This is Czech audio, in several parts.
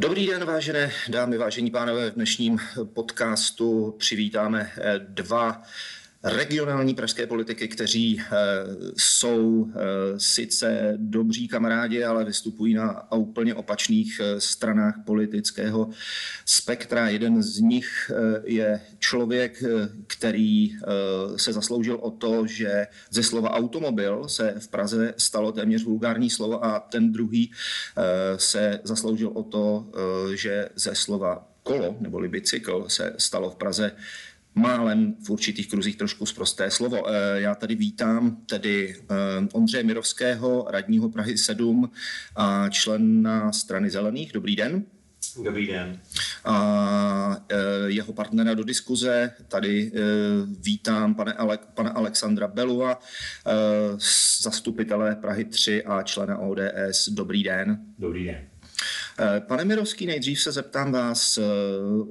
Dobrý den, vážené dámy, vážení pánové. V dnešním podcastu přivítáme eh, dva regionální pražské politiky, kteří eh, jsou eh, sice dobří kamarádi, ale vystupují na úplně opačných eh, stranách politického spektra. Jeden z nich je člověk, který se zasloužil o to, že ze slova automobil se v Praze stalo téměř vulgární slovo a ten druhý se zasloužil o to, že ze slova kolo neboli bicykl se stalo v Praze málem v určitých kruzích trošku zprosté slovo. Eh, já tady vítám tedy eh, Ondřeje Mirovského, radního Prahy 7 a člena strany Zelených. Dobrý den. Dobrý den. A eh, jeho partnera do diskuze, tady vítám pane Ale, pana Alexandra Belua, zastupitele Prahy 3 a člena ODS. Dobrý den. Dobrý den. Eh, pane Mirovský, nejdřív se zeptám vás, eh,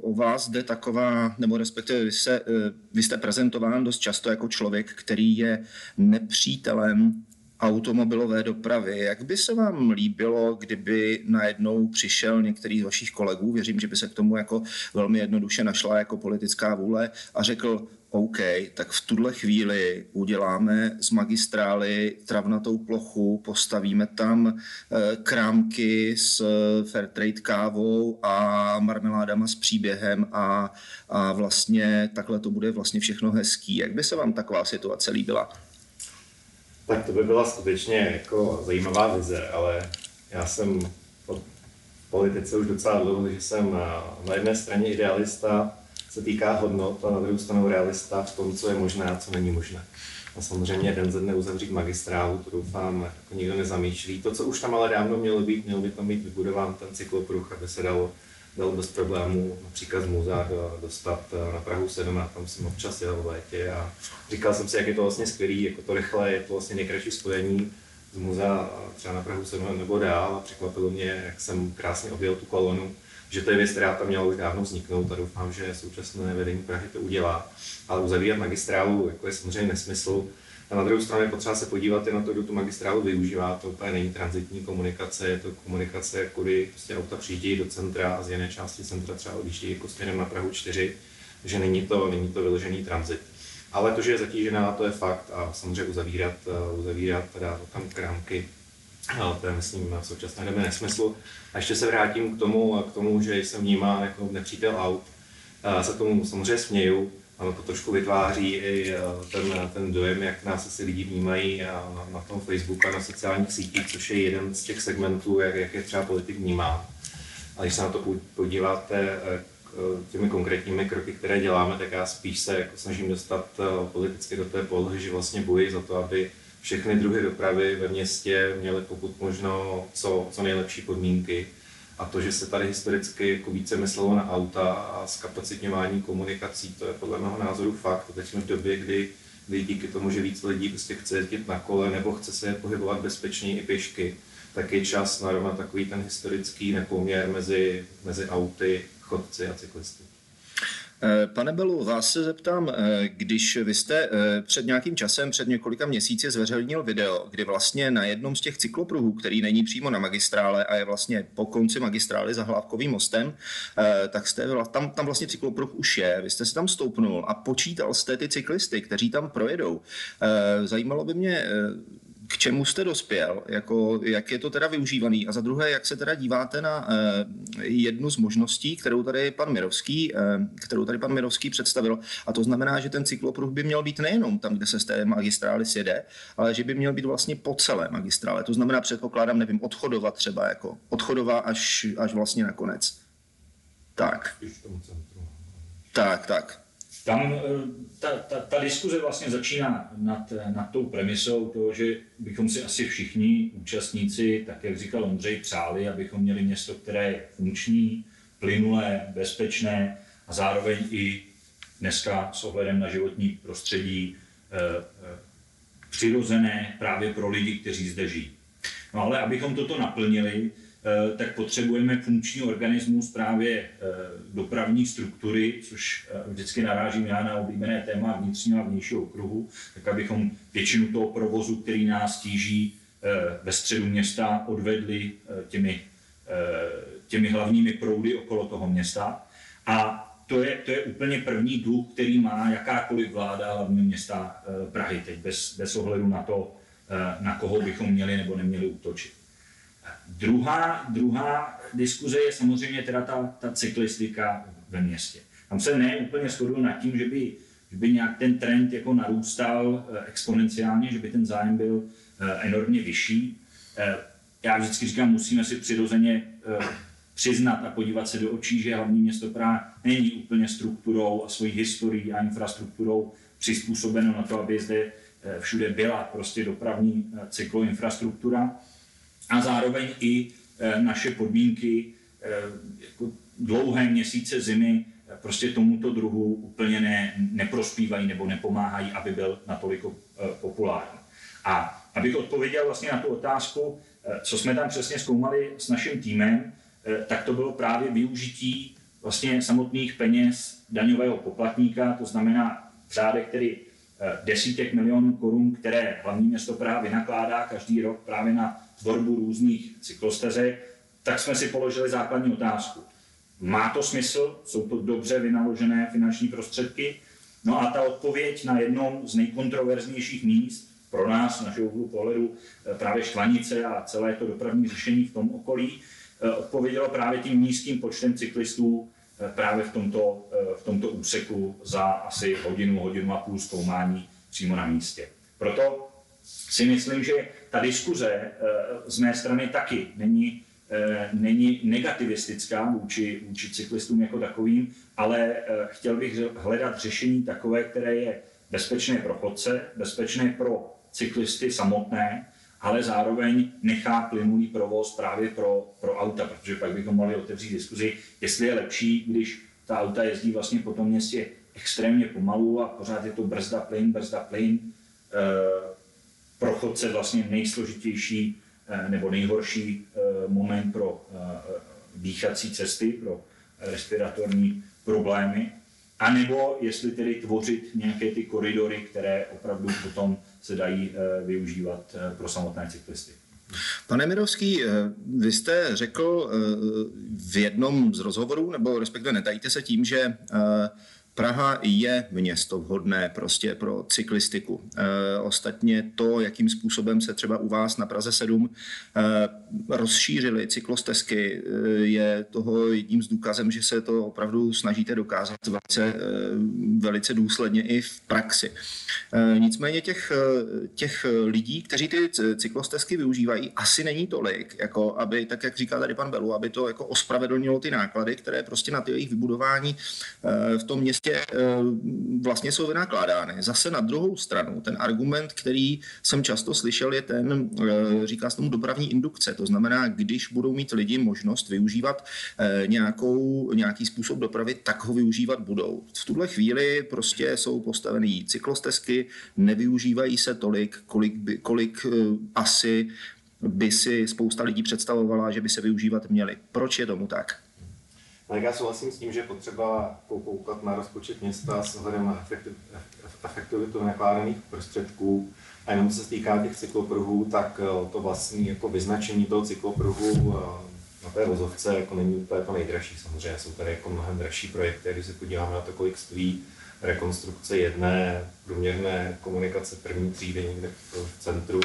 o vás jde taková, nebo respektive vy, se, eh, vy jste prezentován dost často jako člověk, který je nepřítelem automobilové dopravy. Jak by se vám líbilo, kdyby najednou přišel některý z vašich kolegů, věřím, že by se k tomu jako velmi jednoduše našla jako politická vůle a řekl, OK, tak v tuhle chvíli uděláme z magistrály travnatou plochu, postavíme tam eh, krámky s eh, Fairtrade kávou a marmeládama s příběhem a, a vlastně takhle to bude vlastně všechno hezký. Jak by se vám taková situace líbila? Tak to by byla skutečně jako zajímavá vize, ale já jsem v politice už docela dlouho, že jsem na jedné straně idealista, se týká hodnot a na druhou stranu realista v tom, co je možné a co není možné. A samozřejmě den ze dne uzavřít magistrálu, to doufám, jako nikdo nezamýšlí. To, co už tam ale dávno mělo být, mělo by tam být vybudován ten cyklopruh, aby se dalo, dalo bez problémů například z muzea dostat eh, na Prahu 7, a tam jsem občas jel v létě a říkal jsem si, jak je to vlastně skvělý, jako to rychle, je to vlastně nejkratší spojení z muzea třeba na Prahu 7 nebo dál a překvapilo mě, jak jsem krásně objel tu kolonu že to je věc, která tam měla dávno vzniknout a doufám, že současné vedení Prahy to udělá. Ale uzavírat magistrálu jako je samozřejmě nesmysl. A na druhou stranu je potřeba se podívat i na to, kdo tu magistrálu využívá. To úplně není transitní komunikace, je to komunikace, kudy prostě auta přijíždějí do centra a z jiné části centra třeba odjíždějí jako směrem na Prahu 4, že není to, není to vyložený transit. Ale to, že je zatížená, to je fakt a samozřejmě uzavírat, uzavírat teda tam krámky No, to je, myslím, v současné době nesmysl. A ještě se vrátím k tomu, k tomu že jsem vnímán jako nepřítel aut. A se tomu samozřejmě směju. Ano, to trošku vytváří i e, ten, ten dojem, jak nás asi lidi vnímají na, na tom Facebooku a na sociálních sítích, což je jeden z těch segmentů, jak, jak je třeba politik vnímá. A když se na to podíváte e, e, těmi konkrétními kroky, které děláme, tak já spíš se jako snažím dostat politicky do té polohy, že vlastně boji za to, aby všechny druhy dopravy ve městě měly pokud možno co, co nejlepší podmínky. A to, že se tady historicky jako více myslelo na auta a zkapacitňování komunikací, to je podle mého názoru fakt. Teď jsme v době, kdy, kdy díky tomu, že víc lidí prostě chce jezdit na kole nebo chce se pohybovat bezpečně i pěšky, tak je čas narovnat takový ten historický nepoměr mezi, mezi auty, chodci a cyklisty. Eh, pane Belu, vás se zeptám, eh, když vy jste eh, před nějakým časem, před několika měsíci zveřejnil video, kdy vlastně na jednom z těch cyklopruhů, který není přímo na magistrále a je vlastně po konci magistrály za Hlávkovým mostem, tak jste, tam, tam vlastně cyklopruh už je, vy jste si tam stoupnul a počítal jste ty cyklisty, kteří tam projedou. Zajímalo by mě, k čemu jste dospěl, jako, jak je to teda využívaný a za druhé, jak se teda díváte na uh, jednu z možností, kterou tady pan Mirovský, uh, kterou tady pan Mirovský představil a to znamená, že ten cyklopruh by měl být nejenom tam, kde se z té magistrály sjede, ale že by měl být vlastně po celé magistrále. To znamená, předpokládám, nevím, odchodovat třeba jako odchodová až, až vlastně na konec. Tak. Tak, tak tam eh, ta, ta, ta diskuze vlastně začíná nad, nad tou premisou toho, že bychom si asi všichni účastníci, tak jak říkal Ondřej, přáli, abychom měli město, které je funkční, plynulé, bezpečné a zároveň i dneska s ohledem na životní prostředí eh, eh, přirozené právě pro lidi, kteří zde žijí. No ale abychom toto naplnili, tak potřebujeme funkční organismus právě eh, dopravní struktury, což eh, vždycky narážím já na oblíbené téma vnitřního a vnějšího okruhu, tak abychom většinu toho provozu, který nás tíží ve středu města, odvedli těmi, těmi hlavními proudy okolo toho města. A to je, to je úplně první dluh, který má jakákoliv vláda hlavního města Prahy teď, bez, bez ohledu na to, na koho bychom měli nebo neměli útočit. Druhá, druhá diskuze je samozřejmě teda ta, ta cyklistika ve městě. Tam se ne úplně shoduju nad tím, že by, že by nějak ten trend jako narůstal eh, exponenciálně, že by ten zájem byl eh, enormně vyšší. Eh, já vždycky říkám, musíme si přirozeně přiznat a podívat se do očí, že hlavní město Praha není úplně strukturou a svojí historií a infrastrukturou přizpůsobeno na to, aby zde všude byla prostě dopravní cykloinfrastruktura a zároveň i eh, naše podmínky eh, jako dlouhé měsíce zimy eh, prostě tomuto druhu úplně ne, neprospívají nebo nepomáhají, aby byl natolik populární. A abych odpověděl vlastně na tu otázku, co jsme tam přesně zkoumali s naším týmem, tak to bylo právě využití vlastně samotných peněz daňového poplatníka, to znamená v řádech tedy desítek milionů korun, které hlavní město Praha vynakládá každý rok právě na tvorbu různých cyklostezek, tak jsme si položili základní otázku. Má to smysl? Jsou to dobře vynaložené finanční prostředky? No a ta odpověď na jednom z nejkontroverznějších míst pro nás, našeho úhlu pohledu, eh, právě Štvanice a celé to dopravní řešení v tom okolí, eh, odpovědělo právě tím nízkým počtem cyklistů eh, právě v tomto, v tomto úseku za asi hodinu, hodinu a půl zkoumání přímo na místě. Proto si myslím, že ta diskuze eh, z mé strany taky není, eh, není negativistická vůči, vůči cyklistům jako takovým, ale eh, chtěl bych hledat řešení takové, které je bezpečné pro chodce, bezpečné pro cyklisty samotné, ale zároveň nechá plynulý provoz právě pro, pro auta, protože pak bychom mohli otevřít diskuzi, jestli je lepší, když ta auta jezdí vlastně po tom městě extrémně pomalu a pořád je to brzda plyn, brzda plyn, pro chodce vlastně nejsložitější eh, nebo nejhorší eh, moment pro eh, dýchací cesty, pro respiratorní problémy, a nebo jestli tedy tvořit nějaké ty koridory, které opravdu potom se dají využívat pro samotné cyklisty. Pane Mirovský, vy jste řekl v jednom z rozhovorů, nebo respektive netajíte se tím, že Praha je město vhodné prostě pro cyklistiku. E, ostatně to, jakým způsobem se třeba u vás na Praze 7 e, rozšířily cyklostezky, e, je toho jedním z důkazem, že se to opravdu snažíte dokázat velice, velice důsledně i v praxi. Nicméně těch, těch lidí, kteří ty cyklostezky využívají, asi není tolik, jako aby, tak jak říká tady pan Belu, aby to jako ospravedlnilo ty náklady, které prostě na ty jejich vybudování v tom městě prostě vlastně jsou vynakládány. Zase na druhou stranu, ten argument, který jsem často slyšel, je ten, eh, říká se tomu dopravní indukce. To znamená, když budou mít lidi možnost využívat eh, nějakou, nějaký způsob dopravy, tak ho využívat budou. V tuhle chvíli prostě jsou postaveny cyklostezky, nevyužívají se tolik, kolik, by, kolik asi by si spousta lidí představovala, že by se využívat měly. Proč je tomu tak? Ale já souhlasím s tím, že je potřeba poukoukat na rozpočet města s ohledem na efektivitu nakládaných prostředků. A jenom se týká těch cyklopruhů, tak eh, to vlastní jako vyznačení toho cyklopruhu eh, na té vozovce jako není úplně to nejdražší. Samozřejmě jsou tady jako mnohem dražší projekty, když se podíváme na to, kolik stojí rekonstrukce jedné průměrné komunikace první třídy někde v centru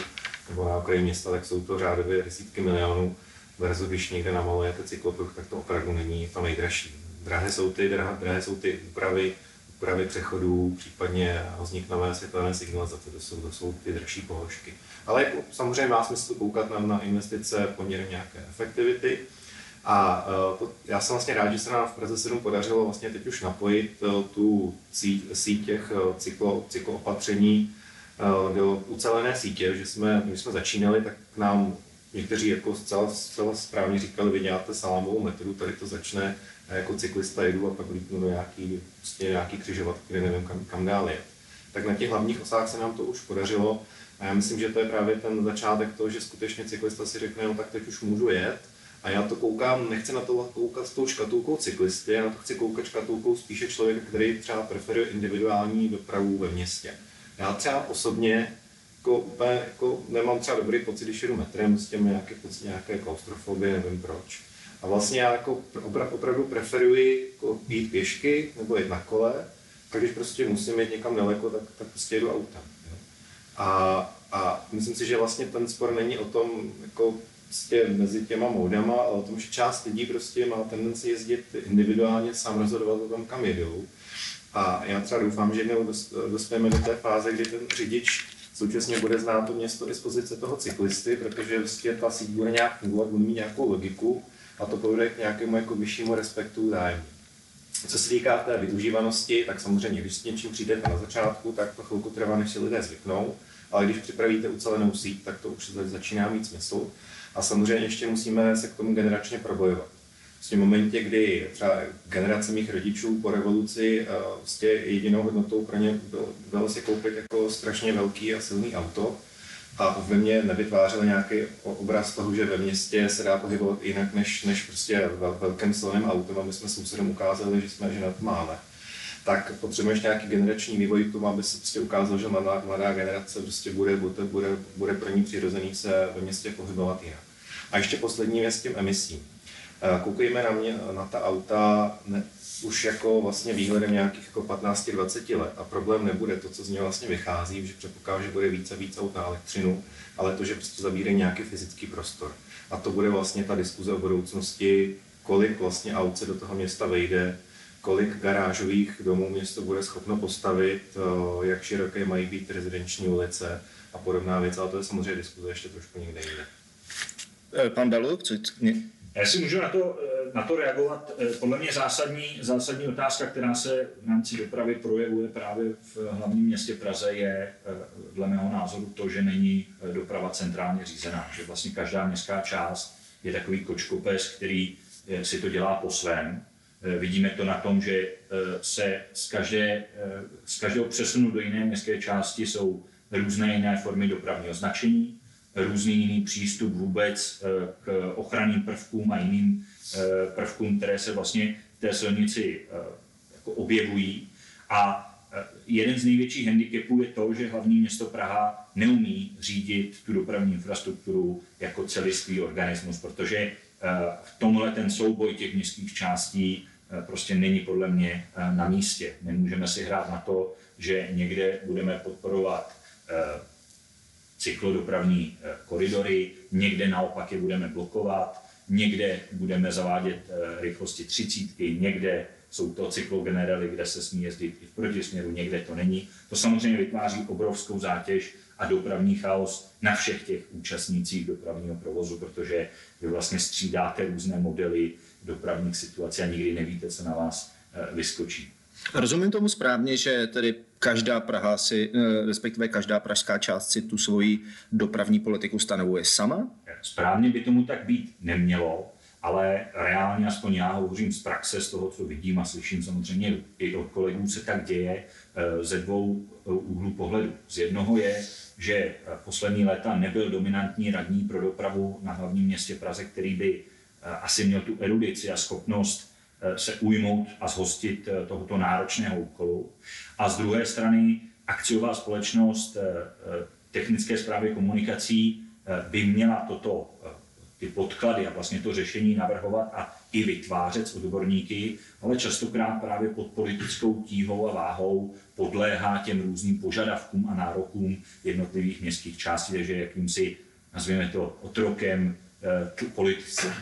nebo na okraji města, tak jsou to řádově desítky milionů versus když někde namalujete cyklopruh, tak to opravdu není to nejdražší. Drahé jsou ty, drahé, drahé jsou ty úpravy, úpravy přechodů, případně vzniknové světelné signalizace, to jsou, to jsou ty dražší položky. Ale jako, samozřejmě má smysl koukat na, na investice poměrem nějaké efektivity. A to, já jsem vlastně rád, že se nám v Praze 7 podařilo vlastně teď už napojit uh, tu síť těch uh, cyklo, cykloopatření do ucelené sítě, že jsme, když jsme začínali, tak nám někteří jako zcela, zcela správně říkali, vy děláte salámovou metodu, tady to začne a jako cyklista jedu a pak lípnu do nějaký, prostě nějaký křižovatky, kde nevím kam, kam dál je. Tak na těch hlavních osách se nám to už podařilo a já myslím, že to je právě ten začátek toho, že skutečně cyklista si řekne, no tak teď už můžu jet A já to koukám, nechci na to koukat s tou škatulkou cyklisty, já na to chci koukat škatulkou spíše člověka, který třeba preferuje individuální dopravu ve městě. Já třeba osobně jako, úplně, jako, nemám třeba dobrý pocit, když jedu metrem, s těmi nějaké, nějaké klaustrofobie, nevím proč. A vlastně já jako opravdu preferuji jako jít pěšky nebo jít na kole, tak když prostě musím jít někam daleko, tak, tak prostě jedu autem. A, a myslím si, že vlastně ten spor není o tom, jako prostě mezi těma módama, ale o tom, že část lidí prostě má tendenci jezdit individuálně, sám rozhodovat o tom, kam jedou. A já třeba doufám, že jednou dospějeme do té fáze, kdy ten řidič současně bude znát to město i z pozice toho cyklisty, protože vlastně ta síť bude nějak fungovat, bude mít nějakou logiku a to povede k nějakému jako vyššímu respektu zájmu. Co se týká té využívanosti, tak samozřejmě, když s něčím přijdete na začátku, tak to chvilku trvá, než si lidé zvyknou, ale když připravíte ucelenou síť, tak to už začíná mít smysl. A samozřejmě ještě musíme se k tomu generačně probojovat. V momentě, kdy třeba generace mých rodičů po revoluci vlastně jedinou hodnotou pro ně bylo, bylo si koupit jako strašně velký a silný auto, a ve mně nevytvářel nějaký obraz toho, že ve městě se dá pohybovat jinak než, než prostě vel, velkým silným autem, aby jsme sousedům ukázali, že jsme, že na to máme. Tak potřebuješ nějaký generační vývoj k tomu, aby se prostě ukázalo, že mladá, mladá generace prostě bude, bude, bude, bude pro ní přirozený se ve městě pohybovat jinak. A ještě poslední věc s tím emisím. Koukejme na, mě, na ta auta ne, už jako vlastně výhledem nějakých jako 15-20 let a problém nebude to, co z něho vlastně vychází, že předpokládám, že bude více a více aut na elektřinu, ale to, že prostě zabírají nějaký fyzický prostor. A to bude vlastně ta diskuze o budoucnosti, kolik vlastně aut se do toho města vejde, kolik garážových domů město bude schopno postavit, jak široké mají být rezidenční ulice a podobná věc, ale to je samozřejmě diskuze ještě trošku někde jinde. Eh, pan Belu, co, já si můžu na to, eh, na to reagovat. Eh, podle mě zásadní, zásadní otázka, která se v rámci dopravy projevuje právě v hlavním městě Praze, je eh, dle mého názoru to, že není doprava centrálně řízená. Že vlastně každá městská část je takový kočkopes, který si to dělá po svém. Vidíme to na tom, že se z, každé, z každého přesunu do jiné městské části jsou různé jiné formy dopravního značení, různý jiný přístup vůbec eh, k ochranným prvkům a jiným eh, prvkům, které se vlastně v té silnici eh, jako objevují. A jeden z největších handicapů je to, že hlavní město Praha neumí řídit tu dopravní infrastrukturu jako celistvý organismus, protože v tomhle ten souboj těch městských částí prostě není podle mě na místě. Nemůžeme si hrát na to, že někde budeme podporovat cyklodopravní eh, koridory, někde naopak je budeme blokovat, někde budeme zavádět eh, rychlosti třicítky, někde jsou to cyklogenerely, kde se smí jezdit i v protisměru, někde to není. To samozřejmě vytváří obrovskou zátěž a dopravní chaos na všech těch účastnících dopravního provozu, protože vy vlastně střídáte různé modely dopravních situací a nikdy nevíte, co na vás eh, vyskočí. Rozumím tomu správně, že tedy každá Praha si, eh, respektive každá pražská část si tu svoji dopravní politiku stanovuje sama? Správně by tomu tak být nemělo, ale reálně, aspoň já hovořím z praxe, z toho, co vidím a slyším samozřejmě i od kolegů, se tak děje eh, ze dvou eh, úhlů pohledu. Z jednoho je, že poslední léta nebyl dominantní radní pro dopravu na hlavním městě Praze, který by asi měl tu erudici a schopnost se ujmout a zhostit eh, tohoto náročného úkolu. A z druhé strany akciová společnost eh, technické zprávy komunikací by měla toto, ty podklady a vlastně to řešení navrhovat a i vytvářet s odborníky, ale častokrát právě pod politickou tíhou a váhou podléhá těm různým požadavkům a nárokům jednotlivých městských částí, takže jakýmsi, nazvěme to, otrokem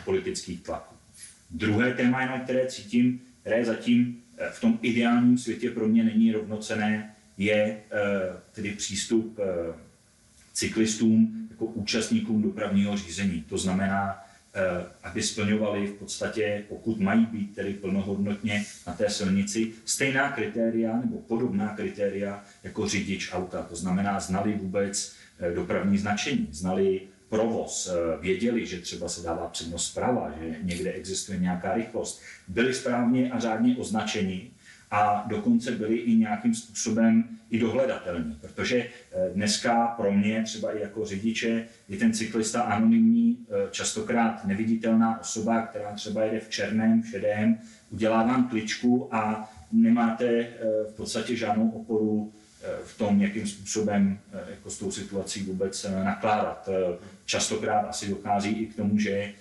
politických tlaků. Druhé téma, jenom které cítím, které zatím eh, v tom ideálním světě pro mě není rovnocené, je eh, tedy přístup eh, cyklistům jako účastníkům dopravního řízení. To znamená, aby splňovali v podstatě, pokud mají být tedy plnohodnotně na té silnici, stejná kritéria nebo podobná kritéria jako řidič auta. To znamená, znali vůbec dopravní značení, znali provoz, eh, věděli, že třeba se dává přednost zprava, že někde existuje nějaká rychlost, byli správně a řádně označeni a dokonce byli i nějakým způsobem i dohledatelní, protože eh, dneska pro mě třeba i jako řidiče je ten cyklista anonymní, eh, častokrát neviditelná osoba, která třeba jede v černém, v šedém, udělá vám kličku a nemáte v podstatě žádnou oporu v tom, jakým způsobem jako s tou situací vůbec nakládat. Častokrát asi dochází i k tomu, že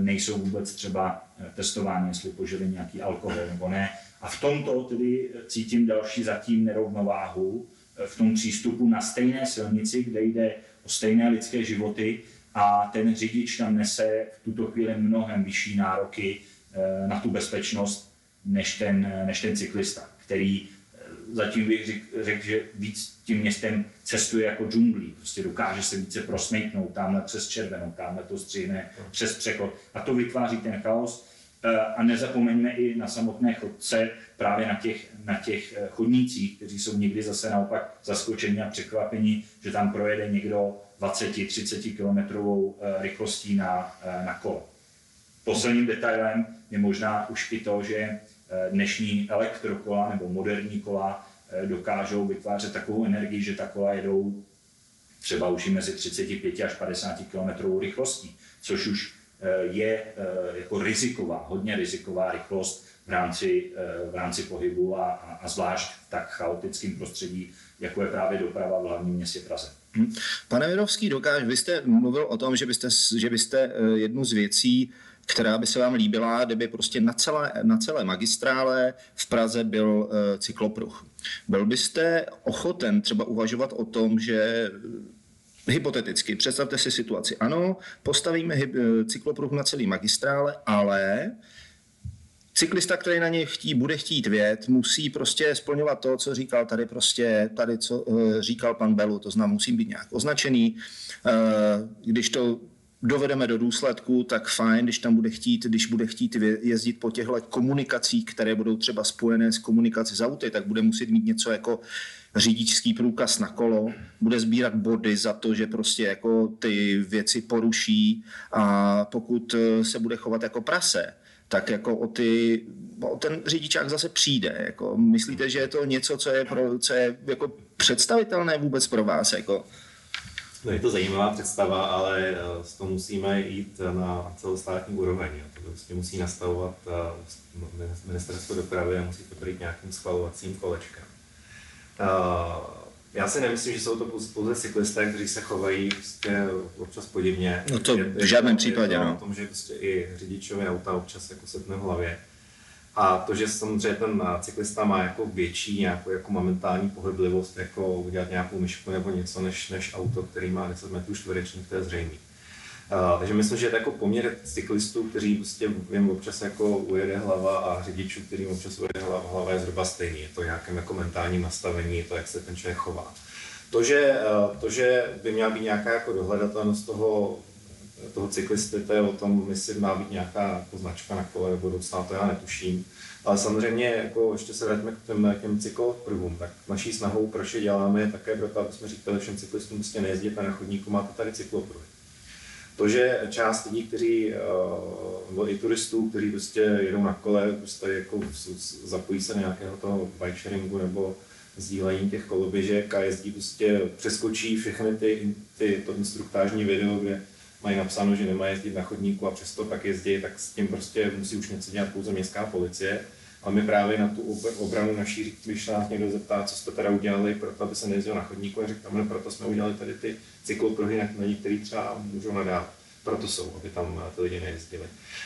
nejsou vůbec třeba testováni, jestli požili nějaký alkohol nebo ne, a v tomto tedy cítím další zatím nerovnováhu eh, v tom přístupu na stejné silnici, kde jde o stejné lidské životy a ten řidič tam nese v tuto chvíli mnohem vyšší nároky eh, na tu bezpečnost než ten, než ten cyklista, který eh, zatím bych řekl, řek, že víc tím městem cestuje jako džunglí. Prostě dokáže se více prosmejknout tamhle přes červenou, tamhle to střihne přes přechod. A to vytváří ten chaos. Eh, a nezapomeňme i na samotné chodce, právě na těch, na těch eh, chodnících, kteří jsou někdy zase naopak zaskočeni a překvapení, že tam projede někdo 20-30 kilometrovou eh, rychlostí na, na kole. Posledním detailem je možná už i to, že dnešní elektrokola nebo moderní kola dokážou vytvářet takovou energii, že ta kola jedou třeba už i mezi 35 až 50 km rychlostí, což už Eh, je eh, jako riziková, hodně riziková rychlost v rámci, eh, v rámci pohybu a, a zvlášť v tak chaotickém prostředí, jako je právě doprava v hlavním městě Praze. Hm. Pane Virovský, dokáž, vy jste mluvil o tom, že byste, že byste jednu z věcí, která by se vám líbila, kdyby prostě na celé, na celé magistrále v Praze byl uh, cyklopruh. Byl byste ochoten třeba uvažovat o tom, že hypoteticky, představte si situaci. Ano, postavíme eh, cyklopruh na celý magistrále, ale cyklista, který na něj chtí, bude chtít vět, musí prostě splňovat to, co říkal tady prostě, tady co říkal pan Belu, to znamená, musí být nějak označený. Když to dovedeme do důsledku, tak fajn, když tam bude chtít, když bude chtít jezdit po těchto komunikacích, které budou třeba spojené s komunikací z auty, tak bude muset mít něco jako řidičský průkaz na kolo, bude sbírat body za to, že prostě jako ty věci poruší a pokud eh, se bude chovat jako prase, tak jako o, ty, o ten řidičák zase přijde. Jako, myslíte, že je to něco, co je, pro, co je jako představitelné vůbec pro vás? Jako? No je to zajímavá představa, ale eh, s to musíme jít na celostátní úroveň. To prostě musí nastavovat eh, ministerstvo dopravy a musí to být nějakým schvalovacím kolečkem. Uh, já si nemyslím, že jsou to pouze cyklisté, kteří se chovají prostě občas podivně. No to v žádném případě, je to no. O tom, že prostě i řidičové auta občas jako setne v hlavě. A to, že samozřejmě ten cyklista má jako větší nějakou jako momentální pohyblivost, jako udělat nějakou myšku nebo něco, než, než auto, který má 10 metrů čtverečních, to je zřejmé. Uh, takže myslím, že je to jako poměr cyklistů, kteří prostě jim občas jako ujede hlava a řidičů, který občas ujede hlava, hlava je zhruba stejný. Je to nějakém jako mentálním nastavení, to, jak se ten člověk chová. To, že, uh, to, že by měla být nějaká jako dohledatelnost toho, toho cyklisty, to je o tom, jestli má být nějaká jako značka na kole nebo docela, to já netuším. Ale samozřejmě, jako ještě se vrátíme k těm, těm cyklopruhům, tak naší snahou, proč je děláme, je také proto, aby jsme říkali všem cyklistům, prostě nejezdit na chodníku, máte tady cyklopruhy. To, že část lidí, kteří, eh, nebo i turistů, kteří prostě jedou na kole, prostě jako zapojí se nějakého toho bike sharingu nebo sdílení těch koloběžek a jezdí prostě, přeskočí všechny ty, ty to instruktážní video, kde mají napsáno, že nemají jezdit na chodníku a přesto pak jezdí, tak s tím prostě musí už něco dělat pouze městská policie. A my právě na tu obranu naší, když nás někdo zeptá, co jste teda udělali pro to, aby se nejezdil na chodníku, a říkáme, no proto jsme udělali tady ty cyklopruhy, na některý třeba můžou nadávat. Proto jsou, aby tam ty lidi nejezdili.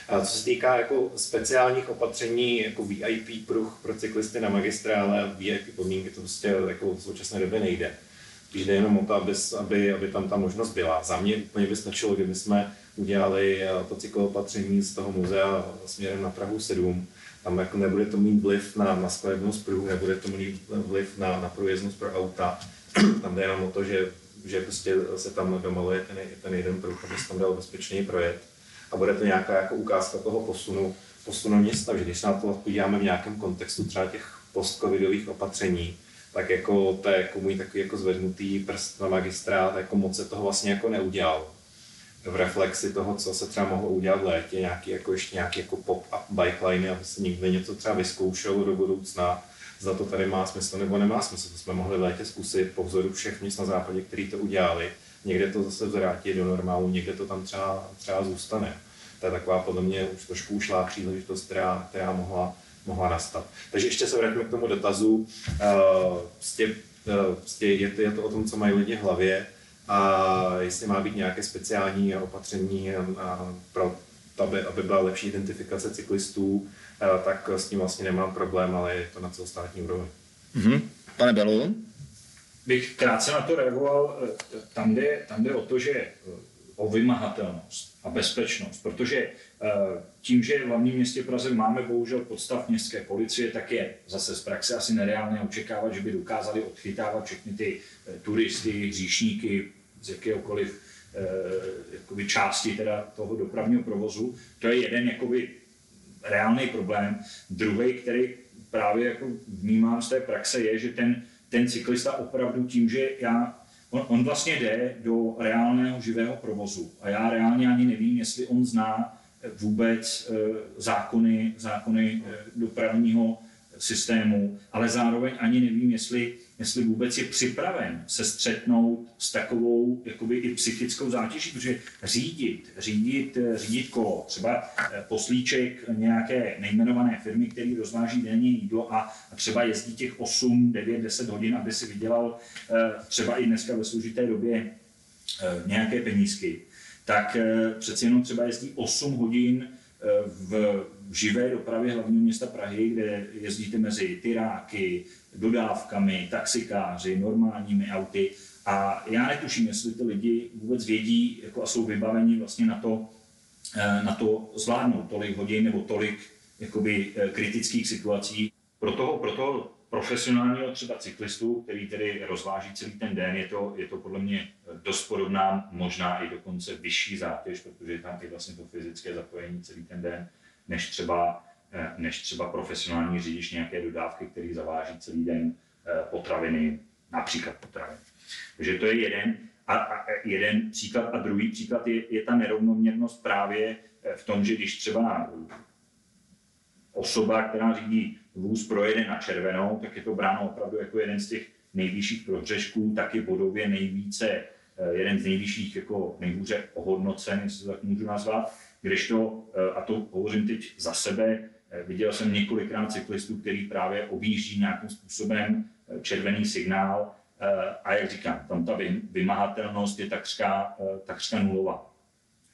A co se týká jako speciálních opatření, jako VIP pruh pro cyklisty na magistrále, VIP podmínky, to prostě jako v současné době nejde. Jde jenom o to, aby, aby, aby tam ta možnost byla. Za mě úplně by stačilo, kdyby jsme udělali to cykloopatření z toho muzea směrem na Prahu 7, tam jako nebude to mít vliv na, na skladebnost pruhu, nebude to mít vliv na, na průjezdnost pro auta. tam jde jenom o to, že, že prostě se tam domaluje ten, ten jeden pruh, aby se tam dal bezpečný projet. A bude to nějaká jako ukázka toho posunu, posunu města, že když se na to podíváme v nějakém kontextu třeba těch post-covidových opatření, tak jako to je jako můj takový jako zvednutý prst na magistrát, jako moc se toho vlastně jako neudělal v reflexi toho, co se třeba mohlo udělat v létě, nějaký jako ještě nějaký jako pop-up bike line, aby se někde něco třeba vyzkoušelo do budoucna, za to tady má smysl nebo nemá smysl. To jsme mohli v létě zkusit po vzoru všech míst na západě, který to udělali. Někde to zase vrátí do normálu, někde to tam třeba, třeba zůstane. To je taková podle mě už trošku ušlá příležitost, která, která mohla, mohla nastat. Takže ještě se vrátíme k tomu dotazu. Prostě, je, to, je to o tom, co mají lidi v hlavě a jestli má být nějaké speciální opatření pro to, aby, aby byla lepší identifikace cyklistů, tak s tím vlastně nemám problém, ale je to na celostátní úrovni. Mm-hmm. Pane Belu? Bych krátce na to reagoval. Tam jde, tam jde o to, že o vymahatelnost a bezpečnost, protože tím, že v hlavním městě Praze máme bohužel podstav městské policie, tak je zase z praxe asi nereálné očekávat, že by dokázali odchytávat všechny ty turisty, hříšníky, z jakéhokoliv eh, jakoby části teda toho dopravního provozu. To je jeden jakoby reálný problém. Druhý, který právě jako vnímám z té praxe, je, že ten, ten cyklista opravdu tím, že já, on, on vlastně jde do reálného živého provozu. A já reálně ani nevím, jestli on zná vůbec eh, zákony, zákony eh, dopravního systému, ale zároveň ani nevím, jestli jestli vůbec je připraven se střetnout s takovou jakoby i psychickou zátěží, protože řídit, řídit, řídit kolo, třeba eh, poslíček nějaké nejmenované firmy, který rozváží denně jídlo a třeba jezdí těch 8, 9, 10 hodin, aby si vydělal eh, třeba i dneska ve složité době eh, nějaké penízky, tak přeci jenom třeba jezdí 8 hodin v živé dopravě hlavního města Prahy, kde jezdíte mezi tyráky, dodávkami, taxikáři, normálními auty. A já netuším, jestli ty lidi vůbec vědí jako a jsou vybaveni vlastně na to, eh, na to zvládnout tolik hodin nebo tolik jakoby, eh, kritických situací. Pro toho, pro toho profesionálního třeba cyklistu, který tedy rozváží celý ten den, je to, je to podle mě dost podobná, možná i dokonce vyšší zátěž, protože tam je vlastně to fyzické zapojení celý ten den, než třeba Eh, než třeba profesionální řidič nějaké dodávky, který zaváží celý den eh, potraviny, například potraviny. Takže to je jeden, a, a jeden příklad. A druhý příklad je, je ta nerovnoměrnost právě eh, v tom, že když třeba osoba, která řídí vůz, projede na červenou, tak je to bráno opravdu jako jeden z těch nejvyšších prohřešků, taky bodově nejvíce, jeden z nejvyšších, jako nejhůře ohodnocen, jestli to tak můžu nazvat, kdežto, a to hovořím teď za sebe, Eh, viděl jsem několikrát cyklistů, který právě objíždí nějakým způsobem eh, červený signál eh, a jak říkám, tam ta vymahatelnost je takřka, takřka nulová.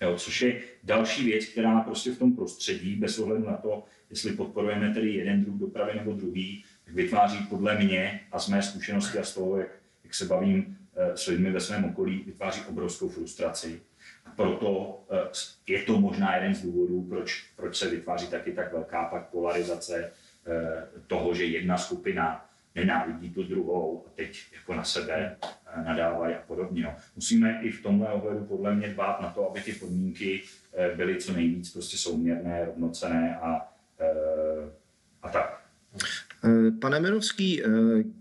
Jo, což je další věc, která prostě v tom prostředí, bez ohledu na to, jestli podporujeme tedy jeden druh dopravy nebo druhý, tak vytváří podle mě a z mé zkušenosti a z toho, jak, jak se bavím s lidmi ve svém okolí, vytváří obrovskou frustraci proto eh, je to možná jeden z důvodů, proč, proč se vytváří taky tak velká pak polarizace eh, toho, že jedna skupina nenávidí tu druhou a teď jako na sebe eh, nadávají a podobně. No. Musíme i v tomhle ohledu podle mě dbát na to, aby ty podmínky byly co nejvíc prostě souměrné, rovnocené a, a tak. Eh, pane Mirovský, eh,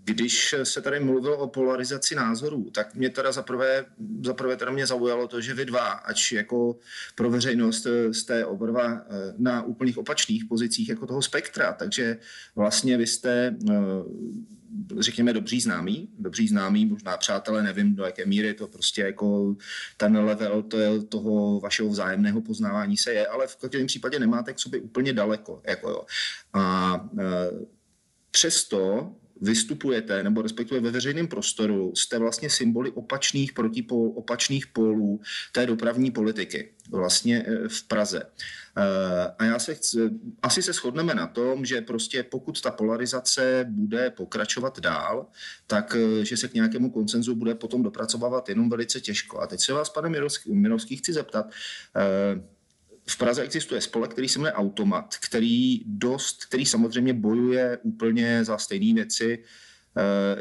když se tady mluvilo o polarizaci názorů, tak mě teda zaprvé, zaprvé teda mě zaujalo to, že vy dva, ač jako pro veřejnost eh, jste oba dva na úplných opačných pozicích jako toho spektra, takže vlastně vy jste řekněme, dobří známí, dobří známí, možná přátelé, nevím do jaké míry to prostě jako ten level to je toho vašeho vzájemného poznávání se je, ale v každém případě nemáte k sobě úplně daleko. Jako jo. A Přesto vystupujete, nebo respektive ve veřejném prostoru, jste vlastně symboly opačných protipol, opačných polů té dopravní politiky vlastně e, v Praze. E, a já se chci, asi se shodneme na tom, že prostě pokud ta polarizace bude pokračovat dál, tak e, že se k nějakému koncenzu bude potom dopracovávat jenom velice těžko. A teď se vás, pane Mirovský, Mirovský chci zeptat, v Praze existuje spolek, který se jmenuje Automat, který dost, který samozřejmě bojuje úplně za stejné věci,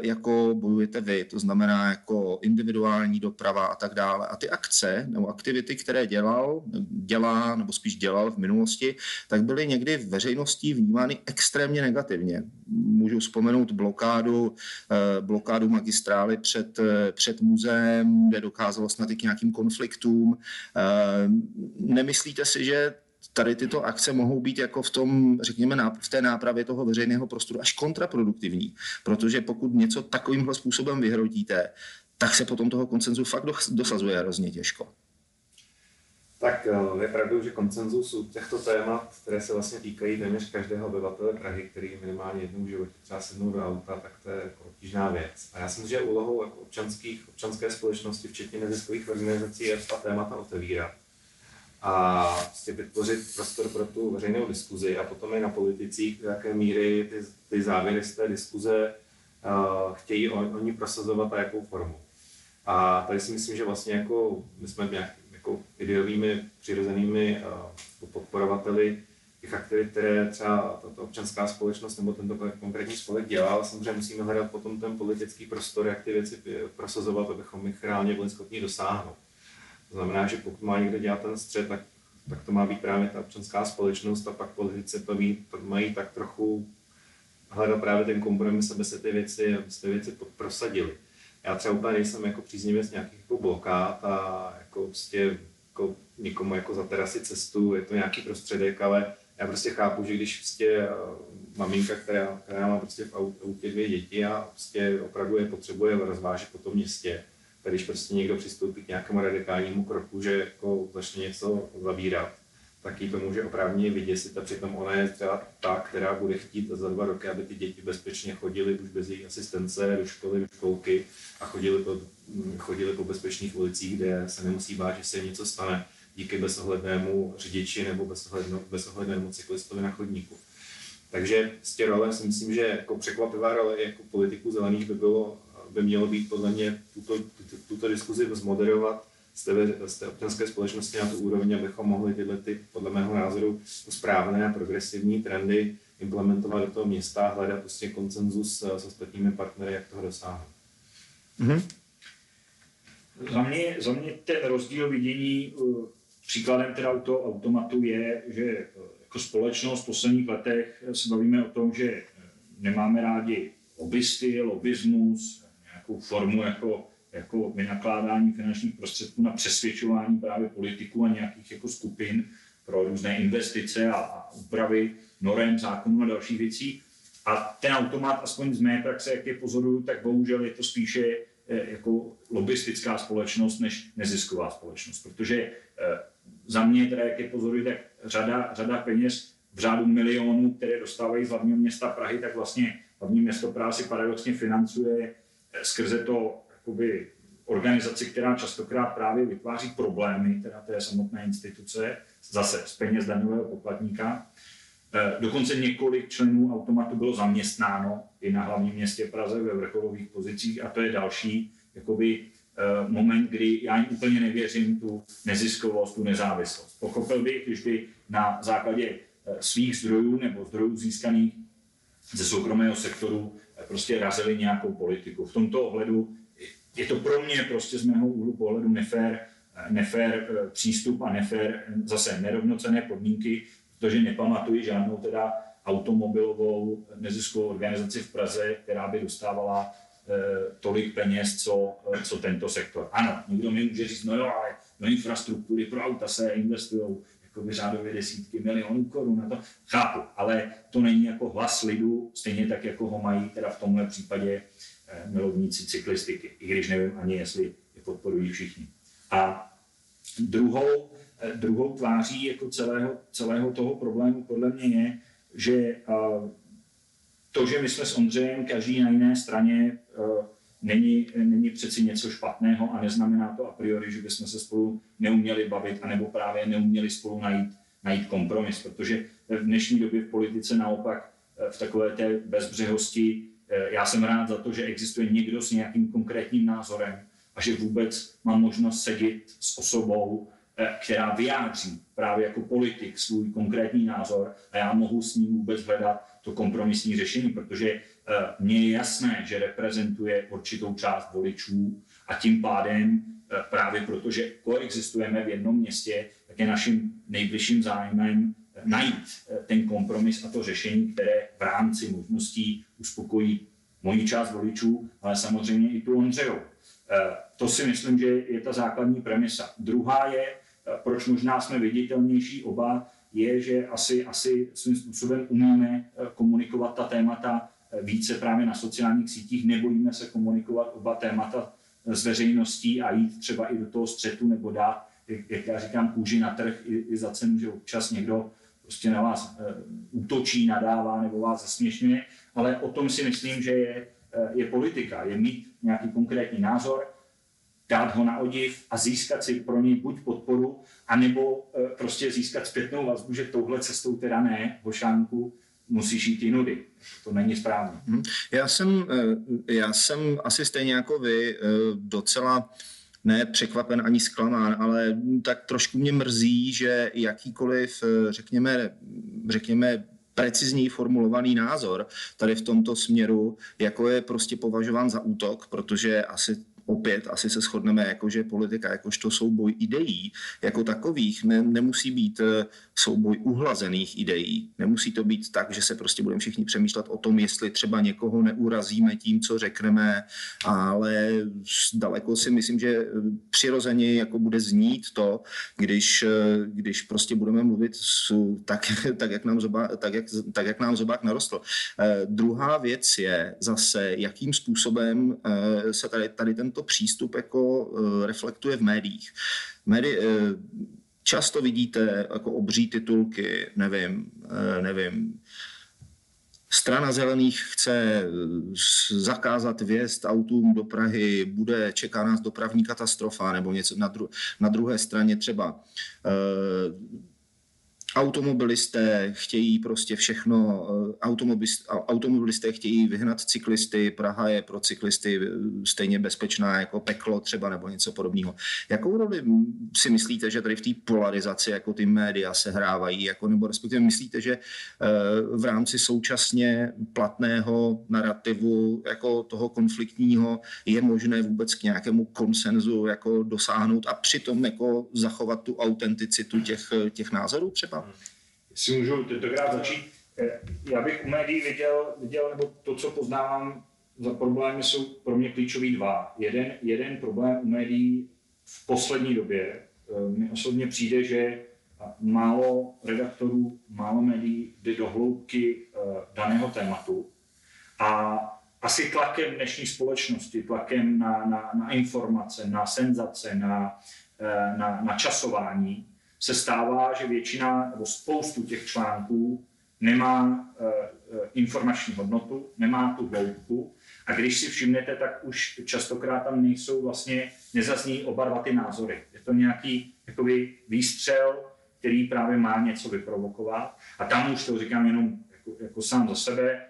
jako bojujete vy, to znamená jako individuální doprava a tak dále. A ty akce nebo aktivity, které dělal, dělá nebo spíš dělal v minulosti, tak byly někdy v veřejnosti vnímány extrémně negativně. Můžu vzpomenout blokádu, eh, blokádu magistrály před, eh, před muzeem, kde dokázalo snad i k nějakým konfliktům. Nemyslíte si, že tady tyto akce mohou být jako v tom, řekněme, v té nápravě toho veřejného prostoru až kontraproduktivní, protože pokud něco takovýmhle způsobem vyhrotíte, tak se potom toho koncenzu fakt dosazuje hrozně těžko. Tak eh, je pravdou, že koncenzus u těchto témat, které se vlastně týkají téměř každého obyvatele Prahy, který minimálně jednou v životě třeba sednou do auta, tak to je jako obtížná věc. A já si myslím, že úlohou jako občanských, občanské společnosti, včetně neziskových organizací, je ta témata otevírat a prostě vytvořit prostor pro tu veřejnou diskuzi a potom i na politicích, do jaké míry ty, ty závěry z té diskuze uh, chtějí on, oni prosazovat a jakou formu. A tady si myslím, že vlastně jako my jsme nějak, jako ideovými přirozenými uh, podporovateli těch aktivit, které třeba tato občanská společnost nebo tento konkrétní spolek dělá, ale samozřejmě musíme hledat potom ten politický prostor, jak ty věci prosazovat, abychom jich reálně byli schopni dosáhnout. To znamená, že pokud má někdo dělat ten střed, tak, tak to má být právě ta občanská společnost a pak politici to, ví, to mají tak trochu hledat právě ten kompromis, aby se ty věci, aby se ty věci prosadily. Já třeba úplně nejsem jako příznivec nějakých jako blokád a jako prostě jako někomu jako za terasy cestu, je to nějaký prostředek, ale já prostě chápu, že když prostě eh, maminka, která, která má prostě v autě dvě děti a prostě opravdu je potřebuje rozvážet po tom městě, když prostě někdo přistoupí k nějakému radikálnímu kroku, že jako začne něco zabírat, tak jí to může oprávně vyděsit a přitom ona je třeba ta, která bude chtít za dva roky, aby ty děti bezpečně chodily už bez její asistence do školy, do školky a chodili po, chodili po bezpečných ulicích, kde se nemusí bát, že se něco stane díky bezohlednému řidiči nebo bezohlednému cyklistovi na chodníku. Takže z té role si myslím, že jako překvapivá role jako politiku zelených by bylo by mělo být podle mě tuto, tuto, tuto diskuzi zmoderovat z té, z té občanské společnosti na tu úroveň, abychom mohli tyhle ty, podle mého názoru, správné a progresivní trendy implementovat do toho města a hledat prostě koncenzus s ostatními partnery, jak toho dosáhnout. Mm-hmm. Za mě, za mě ten rozdíl vidění uh, příkladem teda auto, automatu je, že uh, jako společnost v posledních letech se bavíme o tom, že nemáme rádi lobbysty, lobbyzmus, nějakou formu jako, jako vynakládání finančních prostředků na přesvědčování právě politiků a nějakých jako skupin pro různé investice a, a úpravy norem, zákonů a dalších věcí. A ten automat, aspoň z mé praxe, jak je pozoruju, tak bohužel je to spíše eh, jako lobistická společnost než nezisková společnost. Protože eh, za mě, teda jak je pozoruju, tak řada, řada peněz v řádu milionů, které dostávají z hlavního města Prahy, tak vlastně hlavní město Praha si paradoxně financuje skrze to jakoby, organizaci, která častokrát právě vytváří problémy, teda té samotné instituce, zase z peněz daňového poplatníka. E, dokonce několik členů automatu bylo zaměstnáno i na hlavním městě Praze ve vrcholových pozicích a to je další jakoby, e, moment, kdy já jim úplně nevěřím tu neziskovost, tu nezávislost. Pochopil bych, když by na základě svých zdrojů nebo zdrojů získaných ze soukromého sektoru prostě razili nějakou politiku. V tomto ohledu je to pro mě prostě z mého úhlu pohledu nefér, nefér eh, přístup a nefér zase nerovnocené podmínky, protože nepamatuji žádnou teda automobilovou neziskovou organizaci v Praze, která by dostávala eh, tolik peněz, co, eh, co tento sektor. Ano, někdo mi může říct, no jo, ale do infrastruktury pro auta se investují jako řádově desítky milionů korun na to. Chápu, ale to není jako hlas lidu, stejně tak, jako ho mají teda v tomhle případě eh, milovníci cyklistiky, i když nevím ani, jestli je podporují všichni. A druhou, eh, druhou tváří jako celého, celého toho problému podle mě je, že eh, to, že my jsme s Ondřejem každý na jiné straně není, není přeci něco špatného a neznamená to a priori, že bychom se spolu neuměli bavit, anebo právě neuměli spolu najít, najít kompromis, protože v dnešní době v politice naopak eh, v takové té bezbřehosti eh, já jsem rád za to, že existuje někdo s nějakým konkrétním názorem a že vůbec mám možnost sedět s osobou, eh, která vyjádří právě jako politik svůj konkrétní názor a já mohu s ním vůbec hledat to kompromisní řešení, protože Eh, mně je jasné, že reprezentuje určitou část voličů a tím pádem eh, právě protože koexistujeme v jednom městě, tak je naším nejbližším zájmem eh, najít ten kompromis a to řešení, které v rámci možností uspokojí moji část voličů, ale samozřejmě i tu Ondřejou. To si myslím, že je ta základní premisa. Druhá je, proč možná jsme viditelnější oba, je, že asi, asi svým způsobem umíme eh, komunikovat ta témata eh, více právě na sociálních sítích, nebojíme se komunikovat oba témata s veřejností a jít třeba i do toho střetu nebo dát, jak, jak já říkám, kůži na trh i, i za cenu, že občas někdo prostě na vás e, útočí, nadává nebo vás zasměšňuje, ale o tom si myslím, že je, e, je politika, je mít nějaký konkrétní názor, dát ho na odiv a získat si pro něj buď podporu, anebo e, prostě získat zpětnou vazbu, že touhle cestou teda ne, Vošánku, musíš jít jinudy. To není správně. Mhm. Já jsem, já jsem asi stejně jako vy docela ne překvapen ani zklamán, ale tak trošku mě mrzí, že jakýkoliv, řekněme, řekněme precizněji formulovaný názor tady v tomto směru, jako je prostě považován za útok, protože asi opět asi se shodneme, jako že politika, jakožto souboj ideí jako takových ne, nemusí být eh, souboj uhlazených ideí. Nemusí to být tak, že se prostě budeme všichni přemýšlet o tom, jestli třeba někoho neurazíme tím, co řekneme, ale daleko si myslím, že eh, přirozeně jako bude znít to, když, eh, když prostě budeme mluvit tak, tak, jak nám zobák, tak, jak, tak, jak nám zobák narostl. Eh, druhá věc je zase, jakým způsobem eh, se tady, tady tento přístup jako eh, reflektuje v médiích. Médi, eh, často vidíte jako obří titulky, nevím, eh, nevím, Strana zelených chce zakázat vjezd autům do Prahy, bude, čeká nás dopravní katastrofa nebo něco na, dru- na druhé straně třeba automobilisté chtějí prostě všechno, eh, automobilisté chtějí vyhnat cyklisty, Praha je pro cyklisty eh, stejně bezpečná jako peklo třeba nebo něco podobného. Jakou roli si myslíte, že tady v té polarizaci jako ty média se hrávají, jako, nebo respektive myslíte, že eh, v rámci současně platného narrativu jako toho konfliktního je možné vůbec k nějakému konsenzu jako dosáhnout a přitom jako zachovat tu autenticitu těch, těch názorů třeba? Jestli můžu tentokrát začít, eh, já bych u médií viděl, viděl, nebo to, co poznávám za problémy, jsou pro mě klíčový dva. Jeden, jeden problém u médií v poslední době. Eh, mi osobně přijde, že málo redaktorů, málo médií jde do hloubky eh, daného tématu. A asi tlakem dnešní společnosti, tlakem na, na, na informace, na senzace, na, na, na časování, se stává, že většina nebo spoustu těch článků nemá uh, informační hodnotu, nemá tu hloubku a když si všimnete, tak už častokrát tam nejsou vlastně, nezazní oba dva ty názory. Je to nějaký jakoby, výstřel, který právě má něco vyprovokovat a tam už to říkám jenom jako, jako sám za sebe.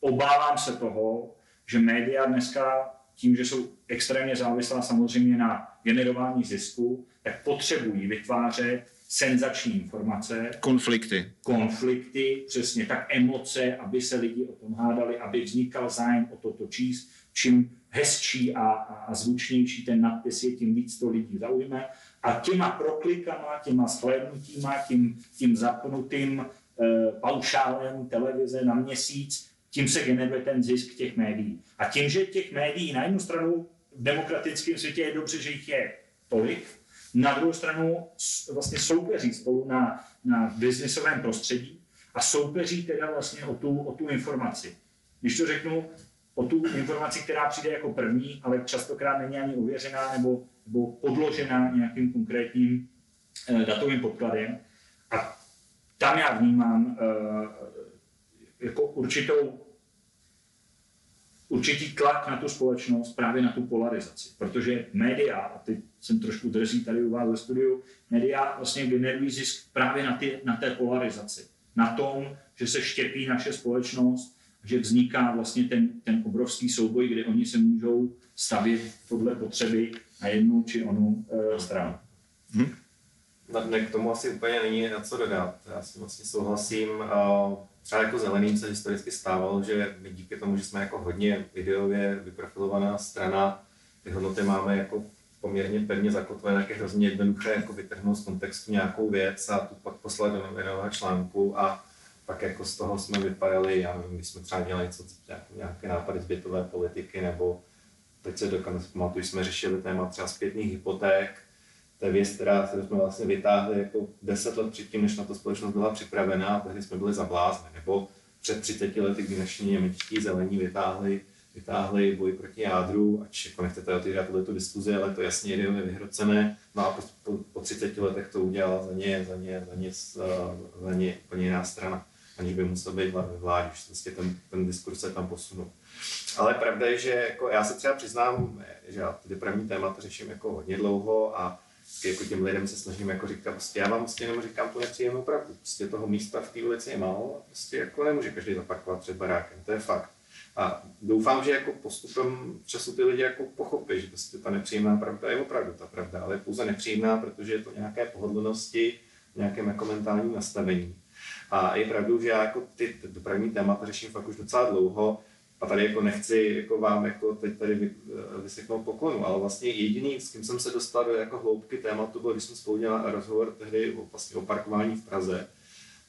Obávám se toho, že média dneska tím, že jsou extrémně závislá samozřejmě na generování zisku, tak potřebují vytvářet senzační informace. Konflikty. Konflikty, přesně tak emoce, aby se lidi o tom hádali, aby vznikal zájem o toto číst. Čím hezčí a, a zvučnější ten nadpis je, tím víc to lidí zaujme. A těma proklikama, těma shlédnutíma, tím, tím zapnutým e, paušálem televize na měsíc, tím se generuje ten zisk těch médií. A tím, že těch médií na jednu stranu v demokratickém světě je dobře, že jich je tolik, na druhou stranu vlastně soupeří spolu na, na biznisovém prostředí a soupeří teda vlastně o tu, o tu informaci. Když to řeknu, o tu informaci, která přijde jako první, ale častokrát není ani ověřená nebo, nebo podložená nějakým konkrétním eh, datovým podkladem. A tam já vnímám eh, jako určitou určitý tlak na tu společnost, právě na tu polarizaci. Protože média, a teď jsem trošku drzí tady u vás ve studiu, média vlastně generují zisk právě na, ty, na té polarizaci. Na tom, že se štěpí naše společnost, že vzniká vlastně ten, ten obrovský souboj, kde oni se můžou stavět podle potřeby na jednu či onu e, stranu. Na k tomu asi úplně není na co dodat. Já si vlastně souhlasím. Uh, třeba jako zeleným se historicky stávalo, že my díky tomu, že jsme jako hodně ideově vyprofilovaná strana, ty hodnoty máme jako poměrně pevně zakotvené, jak je hrozně jednoduché jako vytrhnout z kontextu nějakou věc a tu pak poslat do novinového článku a pak jako z toho jsme vypadali, já nevím, my jsme třeba dělali něco, nějaké nápady zbytové politiky, nebo teď se dokonce pamatuju, jsme řešili téma třeba zpětných hypoték, to je věc, která, jsme vlastně vytáhli jako deset let předtím, než na to společnost byla připravená, a tehdy jsme byli zablázny. Nebo před 30 lety, kdy dnešní němečtí zelení vytáhli, vytáhli boj proti jádru, ač jako nechcete otvírat tuto diskuzi, ale to jasně ideově vyhrocené. No a po, po, po 30 letech to udělala za ně, za ně, za ně, za ně úplně jiná strana, aniž by musel být ve vládě, že vlastně ten, ten diskurs se tam posunul. Ale pravda je, že jako já se třeba přiznám, že já ty dopravní témata řeším jako hodně dlouho a jako těm lidem se snažím jako říkat, prostě já vám prostě jenom říkám tu nepříjemnou pravdu. Prostě toho místa v té ulici je málo a prostě jako nemůže každý zaparkovat před barákem, to je fakt. A doufám, že jako postupem času ty lidi jako pochopí, že prostě ta nepříjemná pravda je opravdu ta pravda, ale je pouze nepříjemná, protože je to nějaké pohodlnosti, nějakém jako mentálním nastavení. A je pravdou, že já jako ty dopravní témata řeším fakt už docela dlouho a tady jako nechci jako vám jako teď tady vyseknout poklonu, ale vlastně jediný, s kým jsem se dostal do jako hloubky tématu, byl, když jsme spolu dělali rozhovor tehdy o, vlastně o parkování v Praze,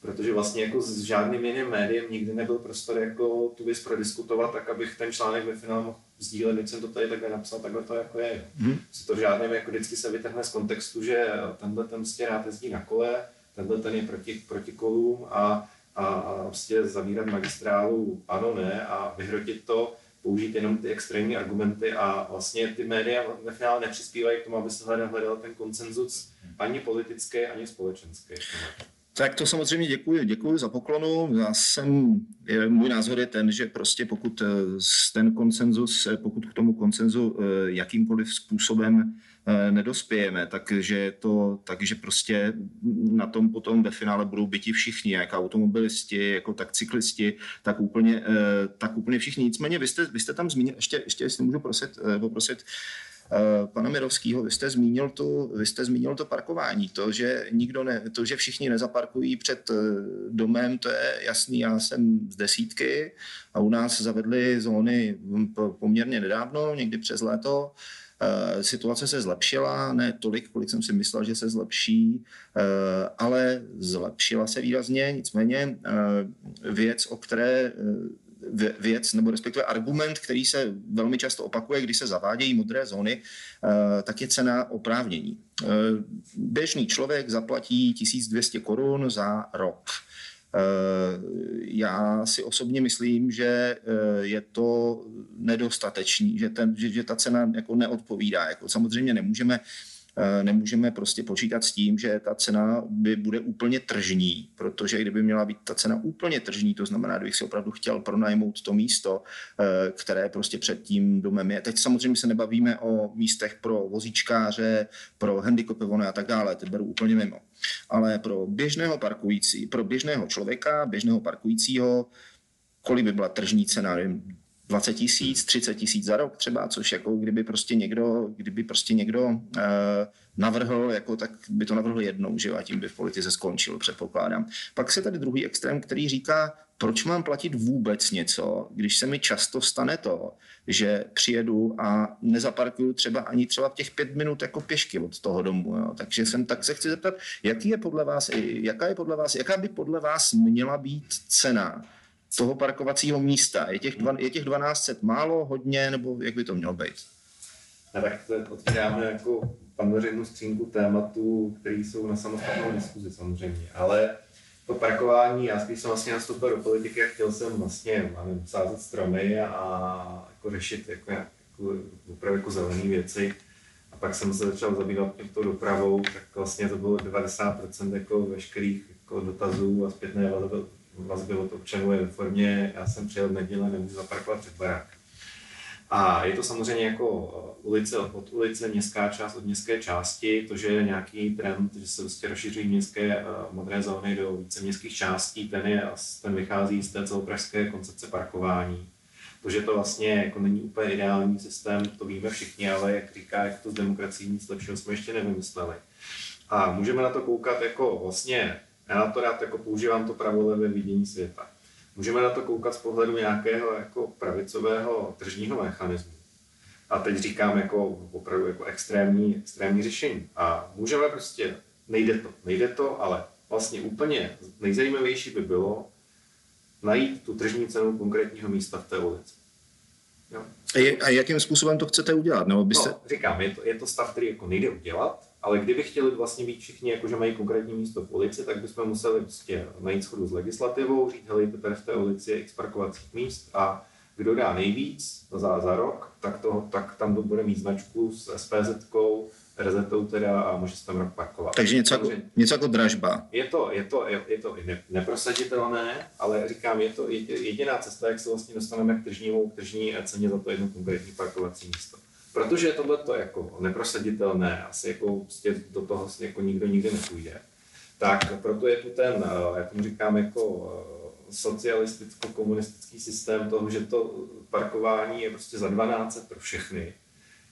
protože vlastně jako s žádným jiným médiem nikdy nebyl prostor jako tu věc prodiskutovat, tak abych ten článek ve finále mohl sdílet, když jsem to tady takhle napsal, takhle to jako je. Hmm. to žádným jako vždycky se vytrhne z kontextu, že tenhle ten prostě rád jezdí na kole, tenhle ten je proti, proti kolům a a, a prostě zavírat magistrálu ano, ne a vyhrotit to, použít jenom ty extrémní argumenty a vlastně ty média ve finále nepřispívají k tomu, aby se hledal, hledal ten koncenzus ani politický, ani společenský. Tak to samozřejmě děkuji, děkuji za poklonu. Já jsem, můj názor je ten, že prostě pokud ten koncenzus, pokud k tomu koncenzu eh, jakýmkoliv způsobem Eh, nedospějeme, takže, to, takže prostě na tom potom ve finále budou byti všichni, jak automobilisti, jako tak cyklisti, tak úplně, eh, tak úplně všichni. Nicméně vy jste, vy jste tam zmínil, ještě, ještě jestli můžu prosit, eh, poprosit, pana Mirovského, vy jste zmínil to, vy jste zmínil to parkování, to, že nikdo ne, to, že všichni nezaparkují před domem, to je jasný, já jsem z desítky a u nás zavedli zóny poměrně nedávno, někdy přes léto, Eh, situace se zlepšila, ne tolik, kolik jsem si myslel, že se zlepší, eh, ale zlepšila se výrazně. Nicméně eh, věc, o které věc, nebo respektive argument, který se velmi často opakuje, když se zavádějí modré zóny, tak je cena oprávnění. Běžný člověk zaplatí 1200 korun za rok. Eh, já si osobně myslím, že eh, je to nedostatečný, že, ten, že, že ta cena jako neodpovídá. Jako samozřejmě nemůžeme nemůžeme prostě počítat s tím, že ta cena by bude úplně tržní, protože kdyby měla být ta cena úplně tržní, to znamená, kdybych si opravdu chtěl pronajmout to místo, eh, které prostě před tím domem je. Teď samozřejmě se nebavíme o místech pro vozíčkáře, pro handicapované a tak dále, ty beru úplně mimo. Ale pro běžného parkující, pro běžného člověka, běžného parkujícího, kolik by byla tržní cena, nevím, 20 tisíc, 30 tisíc za rok třeba, což jako kdyby prostě někdo, kdyby prostě někdo uh, navrhl, jako tak by to navrhl jednou, že jo, a tím by v politice skončil, předpokládám. Pak se tady druhý extrém, který říká, proč mám platit vůbec něco, když se mi často stane to, že přijedu a nezaparkuju třeba ani třeba těch pět minut jako pěšky od toho domu. Jo. Takže jsem tak se chci zeptat, jaký je podle vás, jaká je podle vás, jaká by podle vás měla být cena toho parkovacího místa. Je těch, dva, je těch 1200 málo, hodně, nebo jak by to mělo být? A tak to otvíráme jako panořinu skřínku tématů, které jsou na samostatnou diskuzi samozřejmě. Ale to parkování, já spíš jsem vlastně nastoupil do politiky a chtěl jsem vlastně, máme sázet stromy a jako řešit jako, jako, opravdu jako zelené věci. A pak jsem se začal zabývat tou dopravou, tak vlastně to bylo 90% jako veškerých jako dotazů a zpětné vazby od občanů je ve formě, já jsem přijel v neděli, nemůžu zaparkovat před barák. A je to samozřejmě jako ulice od ulice, městská část od městské části, to, že je nějaký trend, že se prostě rozšiřují městské uh, modré zóny do více městských částí, ten, je, ten vychází z té celopražské koncepce parkování. To, že to vlastně jako není úplně ideální systém, to víme všichni, ale jak říká, jak to s demokracií nic lepšího jsme ještě nevymysleli. A můžeme na to koukat jako vlastně já na to rád jako používám to pravolevé vidění světa. Můžeme na to koukat z pohledu nějakého jako pravicového tržního mechanismu. A teď říkám jako opravdu jako extrémní, extrémní řešení. A můžeme prostě, nejde to, nejde to, ale vlastně úplně nejzajímavější by bylo najít tu tržní cenu konkrétního místa v té ulici. Jo. A jakým způsobem to chcete udělat? Nebo byste... no, říkám, je to, je to stav, který jako nejde udělat, Ale kdyby chtěli vlastně být všichni, jako že mají konkrétní místo v ulici, tak bychom museli prostě najít schodu s legislativou, říct, hele, tady v té ulici je x parkovacích míst a kdo dá nejvíc za, za rok, tak, to, tak tam to bude mít značku s SPZ, rezetou teda a může se tam rok parkovat. Takže něco jako, Samozřejmě. něco jako dražba. Je to, je to, je, je to i ne, neprosaditelné, ale říkám, je to jediná cesta, jak se vlastně dostaneme k tržnímu, k tržní ceně za to jedno konkrétní parkovací místo. Protože je tohle jako neprosaditelné, asi jako prostě do toho jako nikdo nikdy nepůjde, tak proto je tu ten, eh, já tomu říkám jako eh, socialisticko-komunistický systém toho, že to parkování je prostě za 12 pro všechny.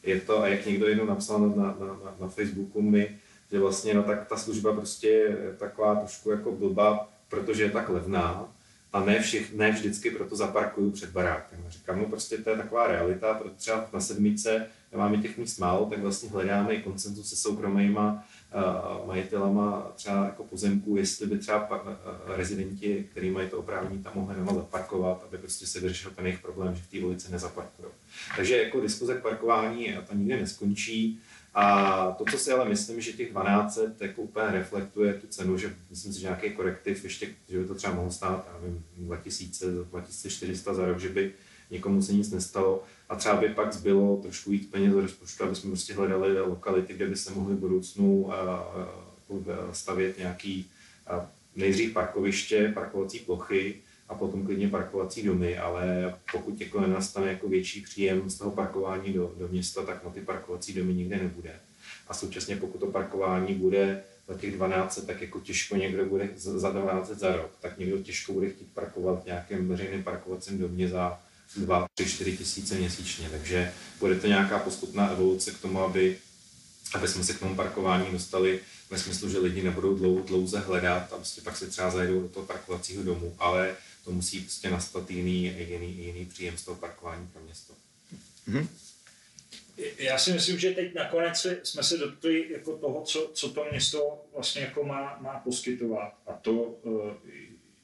Je to, a jak někdo jednou napsal na, na, na, na Facebooku mi, že vlastně no tak ta služba prostě je taková trošku jako blbá, protože je tak levná a ne, všich, ne vždycky proto zaparkuju před barákem. A říkám, no prostě to je taková realita, protože třeba na sedmice máme těch míst málo, tak vlastně hledáme i koncenzus se soukromýma uh, majitelama třeba jako pozemků, jestli by třeba uh, rezidenti, kteří mají to oprávnění, tam mohli doma zaparkovat, aby prostě se vyřešil ten jejich problém, že v té ulici nezaparkují. Takže jako diskuze k parkování ta nikdy neskončí. A to, co si ale myslím, že těch 12 jako úplně reflektuje tu cenu, že myslím si, že nějaký korektiv ještě, že by to třeba mohlo stát, já nevím, 2000, 2400 za rok, že by někomu se nic nestalo. A třeba by pak zbylo trošku víc peněz do rozpočtu, aby jsme prostě hledali lokality, kde by se mohli v budoucnu stavět nějaký nejdřív parkoviště, parkovací plochy, a potom klidně parkovací domy, ale pokud jako nenastane jako větší příjem z toho parkování do, do města, tak na ty parkovací domy nikde nebude. A současně pokud to parkování bude za těch 12, tak jako těžko někdo bude za 12 za rok, tak někdo těžko bude chtít parkovat v nějakém veřejném parkovacím domě za 2, 3, 4 tisíce měsíčně. Takže bude to nějaká postupná evoluce k tomu, aby, aby jsme se k tomu parkování dostali ve smyslu, že lidi nebudou dlouho, dlouze hledat a prostě pak se třeba zajedou do toho parkovacího domu, ale to musí prostě nastat jiný, jiný, jiný příjem z toho parkování pro město. Mm-hmm. Já si myslím, že teď nakonec jsme se dotkli jako toho, co, co to město vlastně jako má, má poskytovat. A to eh,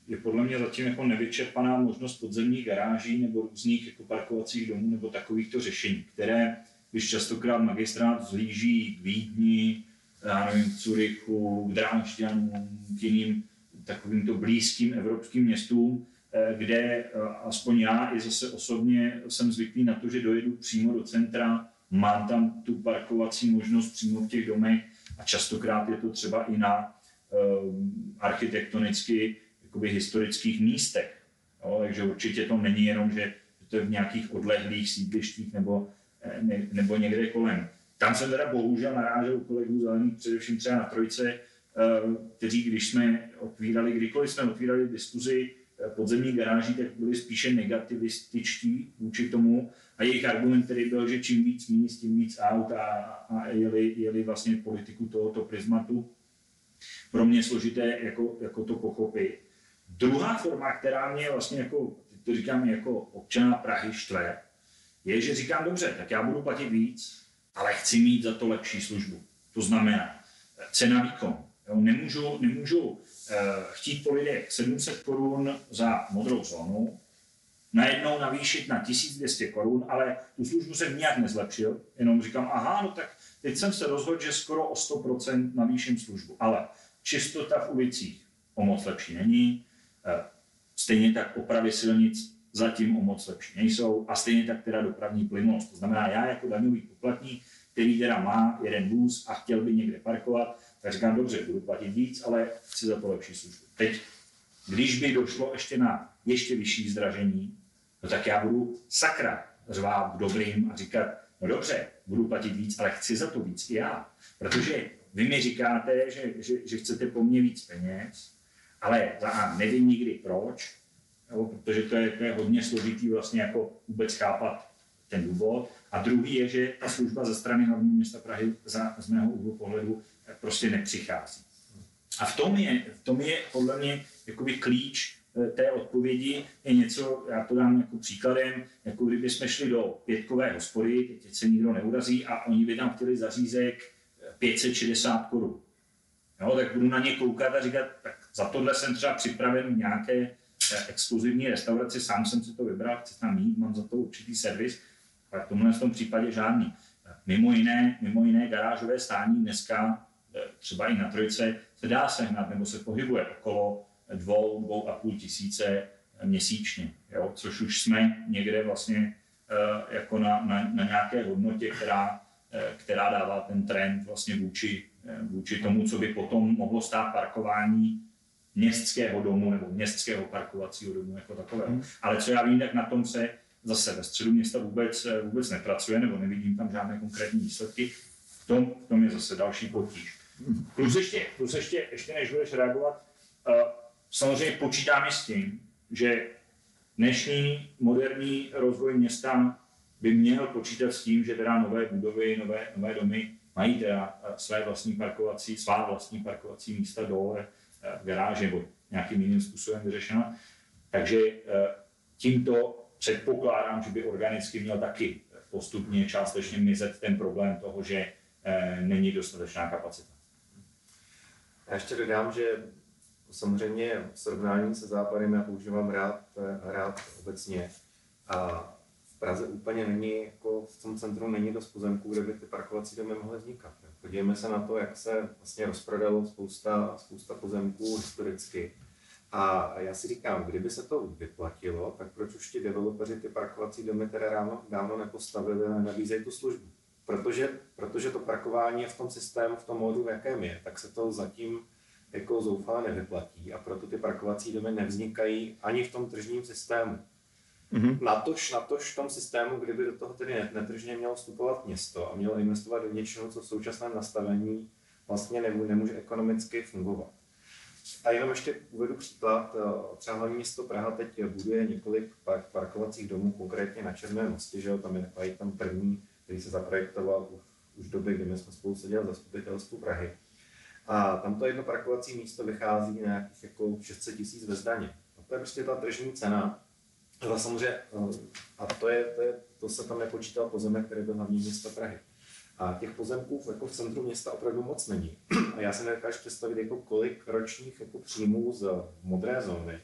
je podle mě zatím jako nevyčerpaná možnost podzemních garáží nebo různých jako parkovacích domů nebo takovýchto řešení, které, když častokrát magistrát zlíží k Vídni, já nevím, k Curychu, k Dránšťanům, k jiným takovýmto blízkým evropským městům, kde eh, aspoň já i zase osobně jsem zvyklý na to, že dojedu přímo do centra, mám tam tu parkovací možnost přímo v těch domech a častokrát je to třeba i na um, architektonicky jakoby historických místech. Jo, takže určitě to není jenom, že to je v nějakých odlehlých sídlištích nebo, ne, nebo někde kolem. Tam jsem teda bohužel narážel kolegů zelených, především třeba na trojce, kteří, když jsme otvírali, kdykoliv jsme otvírali diskuzi podzemní garáží, tak byli spíše negativističtí vůči tomu a jejich argument tedy byl, že čím víc míst, tím víc aut a, a jeli, jeli vlastně politiku tohoto prismatu. Pro mě složité jako, jako to pochopit. Druhá forma, která mě vlastně jako, to říkám jako občana Prahy štve, je, že říkám, dobře, tak já budu platit víc, ale chci mít za to lepší službu. To znamená cena výkon. Jo, nemůžu, nemůžu chtít po lidech 700 korun za modrou zónu, najednou navýšit na 1200 korun, ale tu službu jsem nijak nezlepšil, jenom říkám, aha, no tak teď jsem se rozhodl, že skoro o 100% navýším službu, ale čistota v ulicích o moc lepší není, eh, stejně tak opravy silnic zatím o moc lepší nejsou a stejně tak teda dopravní plynulost. To znamená, já jako daňový poplatník, který teda má jeden vůz a chtěl by někde parkovat, tak říkám, dobře, budu platit víc, ale chci za to lepší službu. Teď, když by došlo ještě na ještě vyšší zdražení, no tak já budu sakra řvát dobrým a říkat, no dobře, budu platit víc, ale chci za to víc i já. Protože vy mi říkáte, že, že, že chcete po mně víc peněz, ale za A nevím nikdy proč, nebo protože to je, to je hodně složitý vlastně jako vůbec chápat ten důvod. A druhý je, že ta služba ze strany hlavního města Prahy za, z mého úhlu pohledu prostě nepřichází. A v tom je, v tom je podle mě jakoby klíč eh, té odpovědi je něco, já to dám jako příkladem, jako kdyby jsme šli do pětkové hospody, teď se nikdo neurazí a oni by tam chtěli zařízek 560 eh, korun. Jo, tak budu na ně koukat a říkat, tak za tohle jsem třeba připraven nějaké eh, exkluzivní restauraci, sám jsem si to vybral, chci tam mít, mám za to určitý servis, ale tomhle v tom případě žádný. Mimo jiné, mimo jiné garážové stání dneska třeba i na trojce se dá sehnat nebo se pohybuje okolo dvou, dvou a půl tisíce měsíčně, jo? což už jsme někde vlastně eh, jako na, na, na nějaké hodnotě, která, eh, která dává ten trend vlastně vůči, vůči tomu, co by potom mohlo stát parkování městského domu nebo městského parkovacího domu jako takového. Hmm. Ale co já vím, tak na tom se zase ve středu města vůbec, vůbec nepracuje, nebo nevidím tam žádné konkrétní výsledky. V tom, v tom je zase další potíž. Plus ještě, plus ještě, ještě než budeš reagovat, uh, samozřejmě počítáme s tím, že dnešní moderní rozvoj města by měl počítat s tím, že teda nové budovy, nové, nové domy mají teda eh, své vlastní parkovací, svá vlastní parkovací místa dole eh, v garáži nebo nějakým jiným způsobem vyřešena. Takže tímto předpokládám, že by organicky měl taky postupně částečně mizet ten problém toho, že není dostatečná kapacita. Já ještě dodám, že samozřejmě v srovnání se západem já používám rád, rád obecně a v Praze úplně není, jako v tom centru není dost pozemků, kde by ty parkovací domy mohly vznikat. Podívejme se na to, jak se vlastně rozprodalo spousta, spousta pozemků historicky a já si říkám, kdyby se to vyplatilo, tak proč už ti developeři ty parkovací domy teda dávno, dávno nepostavili a nabízejí tu službu? Protože, protože to parkování je v tom systému, v tom módu, v jakém je, tak se to zatím jako zoufale nevyplatí a proto ty parkovací domy nevznikají ani v tom tržním systému. Mm-hmm. Natož, natož v tom systému, kdyby do toho tedy netržně mělo vstupovat město a mělo investovat do něčeho, co v současném nastavení vlastně nemůže ekonomicky fungovat. A jenom ještě uvedu příklad. Eh, třeba hlavní město Praha teď buduje několik parkovacích domů, konkrétně na Černém mostě, že jo? tam je takový tam první, který se zaprojektoval už, v době, kdy my jsme spolu seděli v zastupitelstvu Prahy. A tam to jedno parkovací místo vychází na nějakých jako 600 tisíc ve zdaně. A to je prostě ta tržní cena. A samozřejmě, eh, a to, je, to, je, to se tam nepočítal pozemek, který byl hlavní město Prahy. A těch pozemků jako v centru města opravdu moc není. A já si nedokážu představit, jako kolik ročních jako příjmů z modré zóny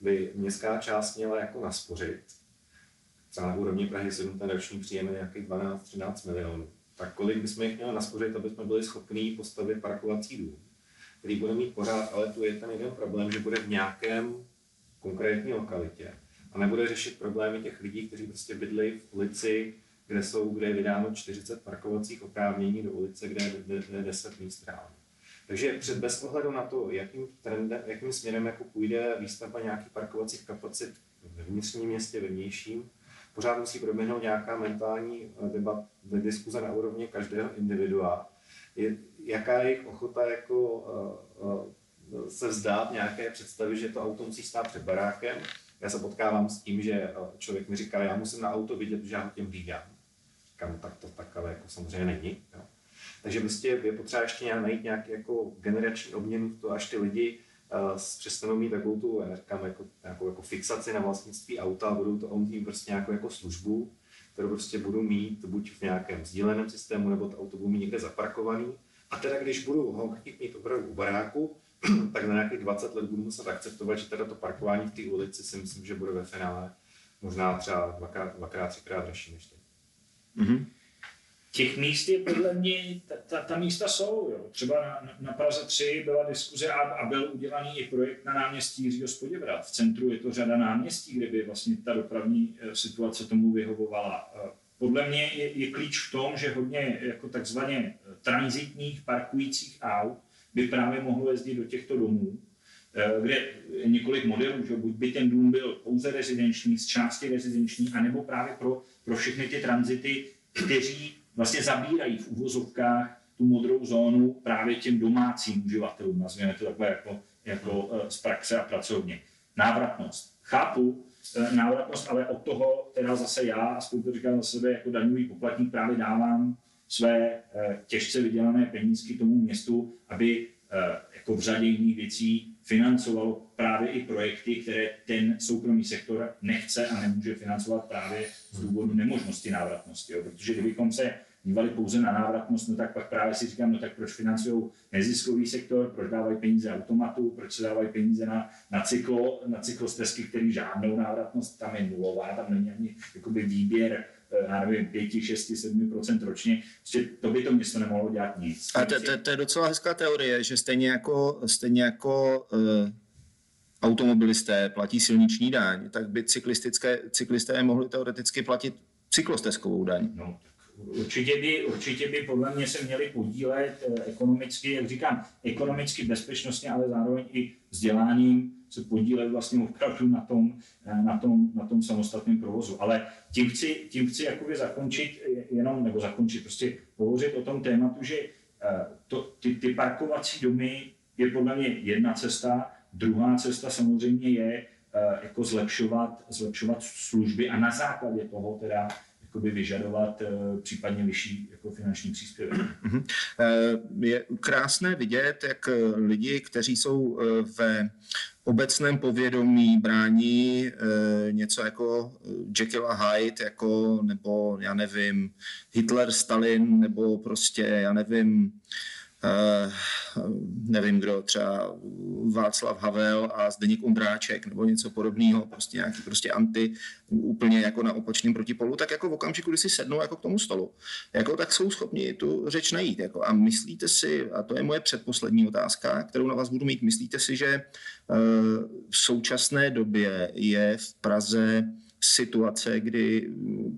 by městská část měla jako naspořit. Třeba na úrovni Prahy 7 ten roční příjem je nějakých 12-13 milionů. Tak kolik bychom jich měli naspořit, aby jsme byli schopni postavit parkovací dům, který bude mít pořád, ale tu je ten jeden problém, že bude v nějakém konkrétní lokalitě a nebude řešit problémy těch lidí, kteří prostě bydlí v ulici, kde, jsou, kde je vydáno 40 parkovacích oprávnění do ulice, kde je 10 míst reálně. Takže před bez ohledu na to, jakým, trendem, jakým směrem jako půjde výstavba nějakých parkovacích kapacit ve vnitřním městě, ve vnějším, pořád musí proběhnout nějaká mentální eh, debat, diskuze na úrovni každého individua, je, jaká je jejich ochota jako, uh, uh, se vzdát nějaké představy, že to auto musí stát před barákem. Já se potkávám s tím, že člověk mi říká, já musím na auto vidět, že já ho tím hlídám kam tak to tak ale jako samozřejmě není. Jo. Takže prostě je potřeba ještě nějak najít nějaký jako generační obměnu to, až ty lidi přestanou mít takovou tu, já říkám, jako, nějakou jako fixaci na vlastnictví auta a budou to mít prostě nějakou jako službu, kterou prostě budou mít buď v nějakém sdíleném systému, nebo to auto budou mít někde zaparkovaný. A teda když budu ho chtít mít opravdu u baráku, tak na nějakých 20 let budu muset akceptovat, že teda to parkování v té ulici si myslím, že bude ve finále možná třeba dvakrát, dvakrát třikrát dražší než teď. Mm-hmm. Těch míst je podle mě, ta, ta, ta místa jsou. Jo. Třeba na, na Praze 3 byla diskuze a, a byl udělaný i projekt na náměstí Jiřího Spoděbrat. V centru je to řada náměstí, kde by vlastně ta dopravní eh, situace tomu vyhovovala. Eh, podle mě je, je klíč v tom, že hodně jako takzvaně eh, transitních parkujících aut by právě mohlo jezdit do těchto domů, kde je několik modelů, že buď by ten dům byl pouze rezidenční, z části rezidenční, anebo právě pro pro všechny ty tranzity, kteří vlastně zabírají v uvozovkách tu modrou zónu právě těm domácím uživatelům, nazvěme to takhle jako, jako eh, z praxe a pracovně. Návratnost. Chápu eh, návratnost, ale od toho teda zase já, aspoň to říkám za sebe, jako daňový poplatník právě dávám své eh, těžce vydělané penízky tomu městu, aby jako v řadě jiných věcí financovalo právě i projekty, které ten soukromý sektor nechce a nemůže financovat právě z důvodu nemožnosti návratnosti. Jo. Protože kdybychom se dívali pouze na návratnost, no tak pak právě si říkám, no tak proč financují neziskový sektor, proč dávají peníze automatu, proč se dávají peníze na, na, cyklo, na cyklostezky, který žádnou návratnost, tam je nulová, tam není ani jakoby výběr já nevím, 5, 6, 7% ročně, prostě to by to město nemohlo dělat nic. A to, to, to je docela hezká teorie, že stejně jako, stejně jako uh, automobilisté platí silniční daň, tak by cyklistické, cyklisté mohli teoreticky platit cyklostezkovou daň. No, Určitě by, určitě by podle mě se měli podílet eh, ekonomicky, jak říkám, ekonomicky bezpečnostně, ale zároveň i vzděláním se podílet vlastně opravdu na tom, eh, na tom, na tom samostatném provozu. Ale tím chci, tím chci jakoby zakončit jenom, nebo zakončit, prostě pohovořit o tom tématu, že eh, to, ty, ty parkovací domy je podle mě jedna cesta, druhá cesta samozřejmě je jako zlepšovat, zlepšovat služby a na základě toho teda vyžadovat případně vyšší jako finanční příspěvek. Mm-hmm. Je krásné vidět, jak lidi, kteří jsou ve obecném povědomí brání něco jako Jekyll a Hyde, jako, nebo já nevím, Hitler, Stalin, nebo prostě, já nevím, nevím kdo, třeba Václav Havel a Zdeněk Ondráček nebo něco podobného, prostě nějaký prostě anti, úplně jako na opačném protipolu, tak jako v okamžiku, kdy si sednou jako k tomu stolu, jako tak jsou schopni tu řeč najít. Jako, a myslíte si, a to je moje předposlední otázka, kterou na vás budu mít, myslíte si, že uh, v současné době je v Praze situace, kdy,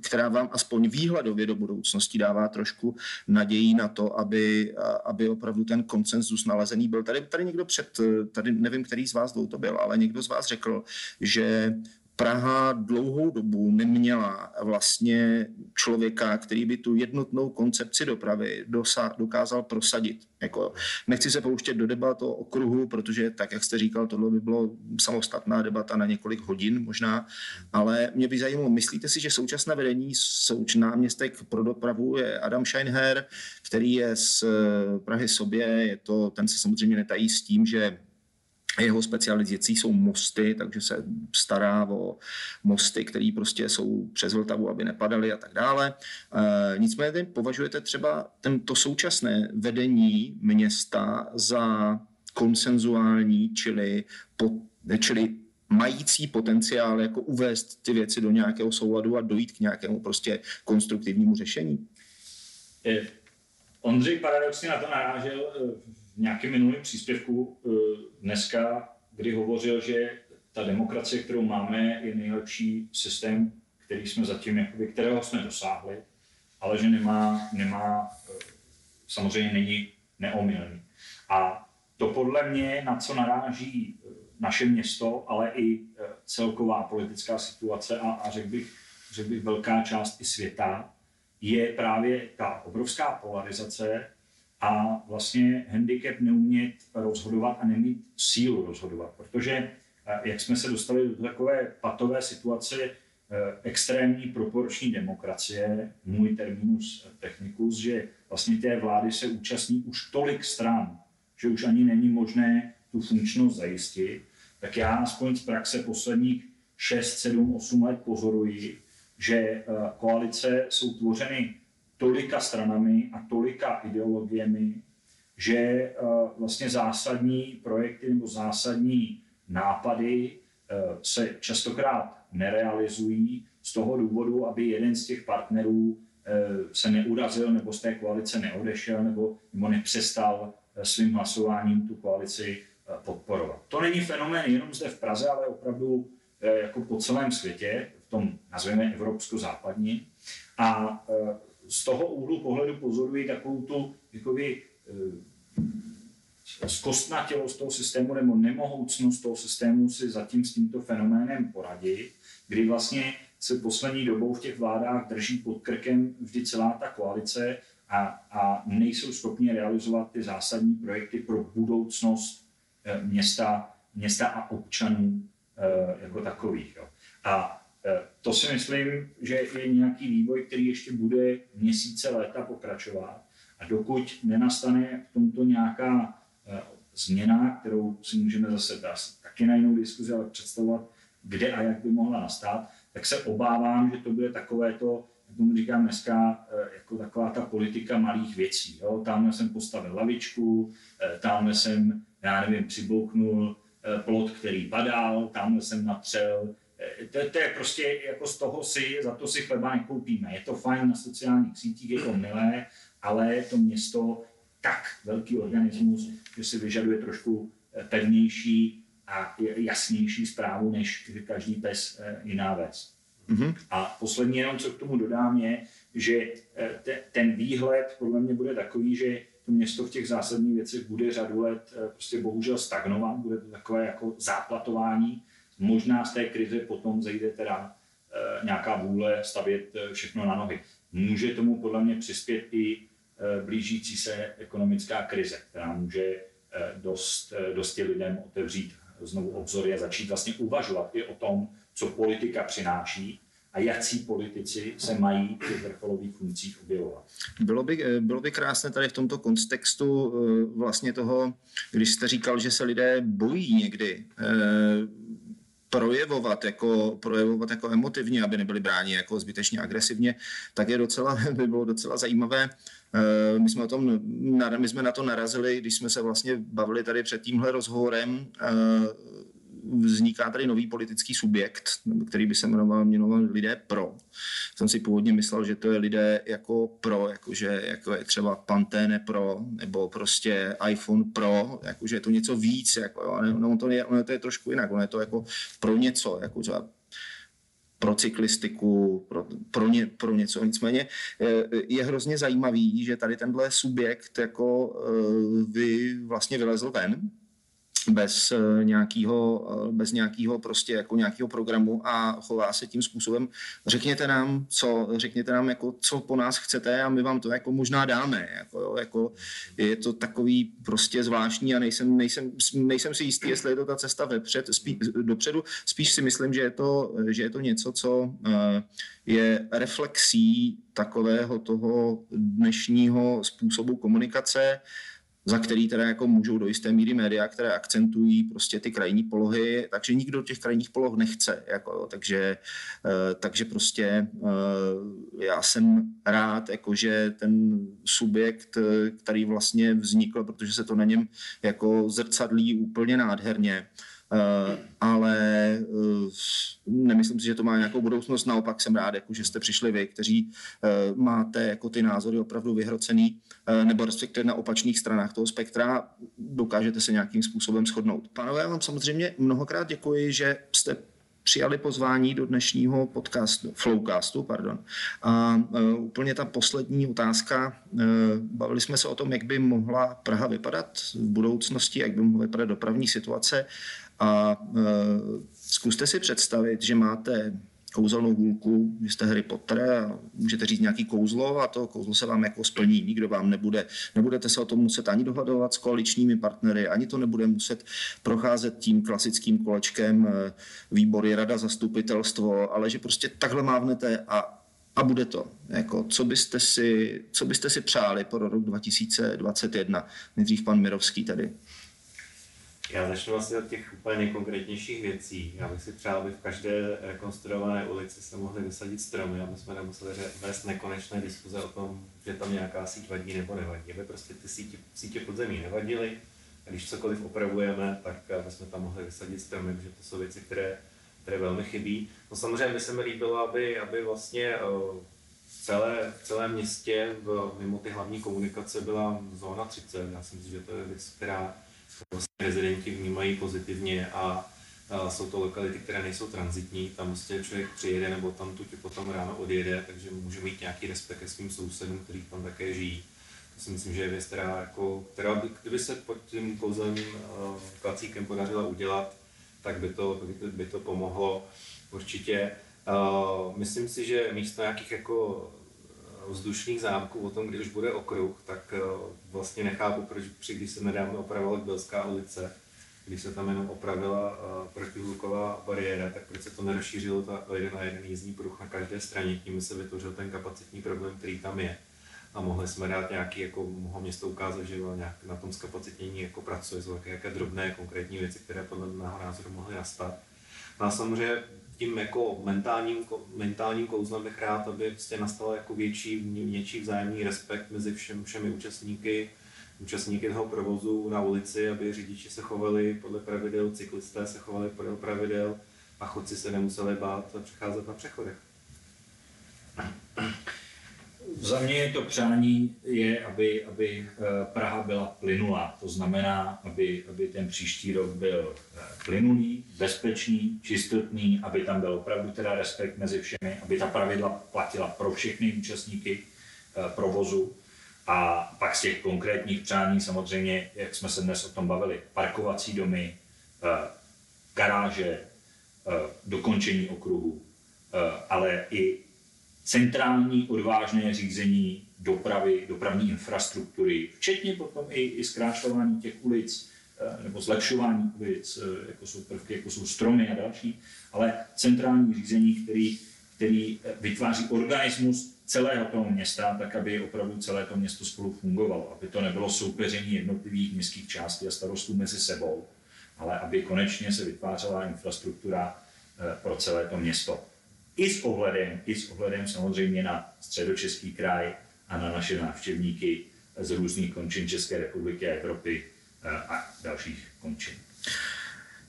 která vám aspoň výhledově do budoucnosti dává trošku naději na to, aby, aby opravdu ten konsenzus nalezený byl. Tady, tady někdo před, tady nevím, který z vás dvou to byl, ale někdo z vás řekl, že Praha dlouhou dobu neměla vlastně člověka, který by tu jednotnou koncepci dopravy dosa, dokázal prosadit. Jako, nechci se pouštět do debat o okruhu, protože tak, jak jste říkal, tohle by bylo samostatná debata na několik hodin možná, ale mě by zajímalo, myslíte si, že současné vedení souč náměstek pro dopravu je Adam Scheinher, který je z Prahy sobě, je to, ten se samozřejmě netají s tím, že jeho specializací jsou mosty, takže se stará o mosty, které prostě jsou přes Vltavu, aby nepadaly a tak dále. E, nicméně považujete třeba tento současné vedení města za konsenzuální, čili, po, čili mající potenciál jako uvést ty věci do nějakého souladu a dojít k nějakému prostě konstruktivnímu řešení? Ondřej paradoxně na to narážel eh, nějakém minulém příspěvku eh, dneska, kdy hovořil, že ta demokracie, kterou máme, je nejlepší systém, který jsme zatím, jakoby, kterého jsme dosáhli, ale že nemá, nemá eh, samozřejmě není neomylný. A to podle mě, na co naráží eh, naše město, ale i celková politická situace a, a řekl, bych, řekl bych velká část i světa, je právě ta obrovská polarizace a vlastně handicap neumět rozhodovat a nemít sílu rozhodovat, protože eh, jak jsme se dostali do takové patové situace eh, extrémní proporční demokracie, můj terminus technicus, že vlastně té vlády se účastní už tolik stran, že už ani není možné tu funkčnost zajistit, tak já aspoň z praxe posledních 6, 7, 8 let pozoruji, že eh, koalice jsou tvořeny tolika stranami a tolika ideologiemi, že eh, vlastně zásadní projekty nebo zásadní nápady eh, se častokrát nerealizují z toho důvodu, aby jeden z těch partnerů eh, se neurazil nebo z té koalice neodešel nebo, nebo nepřestal svým hlasováním tu koalici podporovat. To není fenomén jenom zde v Praze, ale opravdu jako po celém světě, v tom nazveme evropsko-západní. A z toho úhlu pohledu pozoruji takovou tu jakoby, eh, zkostnatělost toho systému nebo nemohoucnost toho systému si zatím s tímto fenoménem poradit, kdy vlastně se poslední dobou v těch vládách drží pod krkem vždy celá ta koalice a, a nejsou schopni realizovat ty zásadní projekty pro budoucnost eh, města, města a občanů eh, jako takových. Jo. A to si myslím, že je nějaký vývoj, který ještě bude měsíce, léta pokračovat. A dokud nenastane v tomto nějaká eh, změna, kterou si můžeme zase taky na jinou diskuzi, ale představovat, kde a jak by mohla nastat, tak se obávám, že to bude takové to, jak tomu říkám dneska, eh, jako taková ta politika malých věcí. Jo? Tamhle jsem postavil lavičku, tamhle jsem, já nevím, přibouknul plot, který padal, tamhle jsem natřel eh, to, to je prostě jako z toho si, za to si chleba nekoupíme. Je to fajn na sociálních sítích, je to milé, ale to město tak velký organismus, že si vyžaduje trošku eh, pevnější a jasnější zprávu, než každý pes jiná věc. Mm-hmm. A poslední jenom, co k tomu dodám, je, že ten výhled podle mě bude takový, že to město v těch zásadních věcech bude řadu let eh, prostě bohužel stagnovat, bude to takové jako záplatování. Možná z té krize potom zejde teda eh, nějaká vůle stavět eh, všechno na nohy. Může tomu podle mě přispět i blížící se ekonomická krize, která může dost, dosti lidem otevřít znovu obzory a začít vlastně uvažovat i o tom, co politika přináší a jaký politici se mají v těch vrcholových funkcích objevovat. Bylo by, bylo by krásné tady v tomto kontextu vlastně toho, když jste říkal, že se lidé bojí někdy projevovat jako, projevovat jako emotivně, aby nebyli bráni jako zbytečně agresivně, tak je docela, by bylo docela zajímavé. My jsme, o tom, my jsme na to narazili, když jsme se vlastně bavili tady před tímhle rozhovorem vzniká tady nový politický subjekt, který by se jmenoval, jmenoval lidé pro. Jsem si původně myslel, že to je lidé jako pro, jakože jako je třeba Pantene pro, nebo prostě iPhone pro, jakože je to něco víc, jako, ono, to je, ono to je trošku jinak, ono je to jako pro něco, jako třeba pro cyklistiku, pro, pro, ně, pro něco. Nicméně je hrozně zajímavý, že tady tenhle subjekt jako eh, vy vlastně vylezl ven bez eh, nějakého, eh, bez nějakého prostě jako nějakého programu a chová se tím způsobem. Řekněte nám, co, řekněte nám, jako, co po nás chcete a my vám to jako možná dáme. Jako, jo, jako, je to takový prostě zvláštní a nejsem, nejsem, nejsem si jistý, jestli je to ta cesta vepřed, spí, dopředu. Spíš si myslím, že je to, že je to něco, co eh, je reflexí takového toho dnešního způsobu komunikace, za který teda jako můžou do jisté míry média, které akcentují prostě ty krajní polohy, takže nikdo těch krajních poloh nechce. Jako, takže, eh, takže prostě eh, já jsem rád, jako, že ten subjekt, eh, který vlastně vznikl, protože se to na něm jako zrcadlí úplně nádherně, ale eh, nemyslím si, že to má nějakou budoucnost. Naopak jsem rád, jako, že jste přišli vy, kteří eh, máte jako ty názory opravdu vyhrocený, nebo respektive na opačných stranách toho spektra, dokážete se nějakým způsobem shodnout. Pánové, já vám samozřejmě mnohokrát děkuji, že jste přijali pozvání do dnešního podcastu, Flowcastu, pardon. A úplně ta poslední otázka. Uh, bavili jsme se o tom, jak by mohla Praha vypadat v budoucnosti, jak by mohla vypadat dopravní situace. A e, zkuste si představit, že máte kouzelnou hůlku, že jste Harry Potter a můžete říct nějaký kouzlo a to kouzlo se vám jako splní. Nikdo vám nebude, nebudete se o tom muset ani dohadovat s koaličními partnery, ani to nebude muset procházet tím klasickým kolečkem e, výbory, rada, zastupitelstvo, ale že prostě takhle mávnete a, a bude to. Jako, co, byste si, co byste si přáli pro rok 2021? Nejdřív pan Mirovský tady. Já začnu asi od těch úplně nejkonkrétnějších věcí. Já bych si přál, aby v každé rekonstruované ulici se mohly vysadit stromy, aby jsme nemuseli vést nekonečné diskuze o tom, že tam nějaká síť vadí nebo nevadí. Aby prostě ty sítě, sítě podzemí nevadily a když cokoliv opravujeme, tak aby jsme tam mohli vysadit stromy, protože to jsou věci, které, které velmi chybí. No samozřejmě by se mi líbilo, aby, aby vlastně eh, v celé, v celém městě v, mimo ty hlavní komunikace byla zóna 30. Já si myslím, že to je věc, která vlastně rezidenti vnímají pozitivně a, a jsou to lokality, které nejsou transitní, tam prostě člověk přijede nebo tam tu potom ráno odjede, takže může mít nějaký respekt ke svým sousedům, kteří tam také žijí. To si myslím, že je věc, která, jako, která by, kdyby se pod tím kouzlem uh, klacíkem podařila udělat, tak by to, by to, by to pomohlo určitě. Uh, myslím si, že místo nějakých jako vzdušných zámků o tom, kdy už bude okruh, tak eh, vlastně nechápu, proč při, když se nedávno opravila Belská ulice, když se tam jenom opravila uh, protihluková bariéra, tak proč se to nerozšířilo ta jeden na jeden jízdní pruh na každé straně, tím se vytvořil ten kapacitní problém, který tam je. A mohli jsme dát nějaký, jako mohlo město ukázat, že nějak na tom zkapacitnění jako pracuje, jsou také jaké drobné konkrétní věci, které podle mého názoru mohly nastat. No a samozřejmě tím jako mentálním, mentálním kouzlem bych rád, aby prostě nastal jako větší, větší vzájemný respekt mezi všem, všemi účastníky, účastníky toho provozu na ulici, aby řidiči se chovali podle pravidel, cyklisté se chovali podle pravidel, a chodci se nemuseli bát přecházet na přechodech. Za mě je to přání, je, aby, aby eh, Praha byla plynulá. To znamená, aby, aby ten příští rok byl eh, plynulý, bezpečný, čistotný, aby tam byl opravdu teda respekt mezi všemi, aby ta pravidla platila pro všechny účastníky eh, provozu. A pak z těch konkrétních přání samozřejmě, jak jsme se dnes o tom bavili, parkovací domy, garáže, dokončení okruhu, ale i centrální odvážné řízení dopravy, dopravní infrastruktury, včetně potom i, i zkrášlování těch ulic eh, nebo zlepšování ulic, eh, jako jsou prvky, jako jsou stromy a další, ale centrální řízení, který, který eh, vytváří organismus celého toho města, tak aby opravdu celé to město spolu fungovalo, aby to nebylo soupeření jednotlivých městských částí a starostů mezi sebou, ale aby konečně se vytvářela infrastruktura pro celé to město i s ohledem, i s ohledem samozřejmě na středočeský kraj a na naše návštěvníky z různých končin České republiky a Evropy eh, a dalších končin.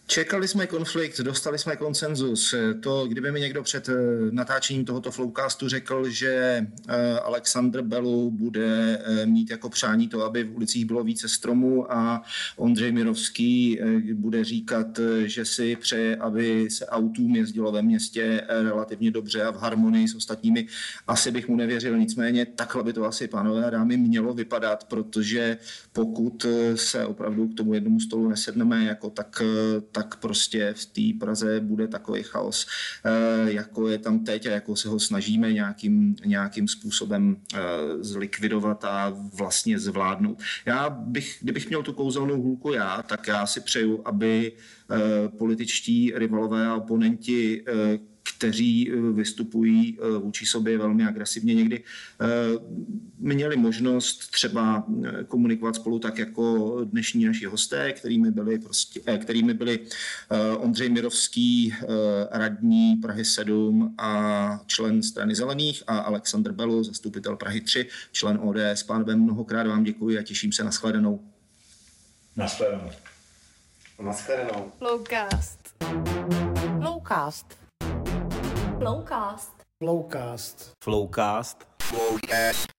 Čekali jsme konflikt, dostali jsme konsenzus. To, kdyby mi někdo před eh, natáčením tohoto flowcastu řekl, že eh, Alexandr Belu bude eh, mít jako přání to, aby v ulicích bylo více stromů a Ondřej Mirovský bude říkat, že si přeje, aby se autům jezdilo ve městě relativně dobře a v harmonii s ostatními, asi bych mu nevěřil. Nicméně takhle by to asi, pánové a dámy, mělo vypadat, protože pokud se opravdu k tomu jednomu stolu nesedneme, jako tak tak prostě v té Praze bude takový chaos, eh, jako je tam teď a jako se ho snažíme nějakým, nějakým způsobem eh, zlikvidovat a vlastně zvládnout. Já bych, kdybych měl tu kouzelnou hůlku já, tak já si přeju, aby eh, političtí rivalové a oponenti kteří eh, vystupují eh, vůči sobě velmi agresivně někdy, eh, měli možnost třeba komunikovat spolu tak jako dnešní naši hosté, kterými byli, prostě, kterými byli Ondřej Mirovský, radní Prahy 7 a člen strany Zelených a Aleksandr Belu, zastupitel Prahy 3, člen ODS. Pánové, mnohokrát vám děkuji a těším se na shledanou. Naschledanou. Naschledanou. Lowcast. Lowcast. Flowcast. Flowcast. Flowcast. Flowcast.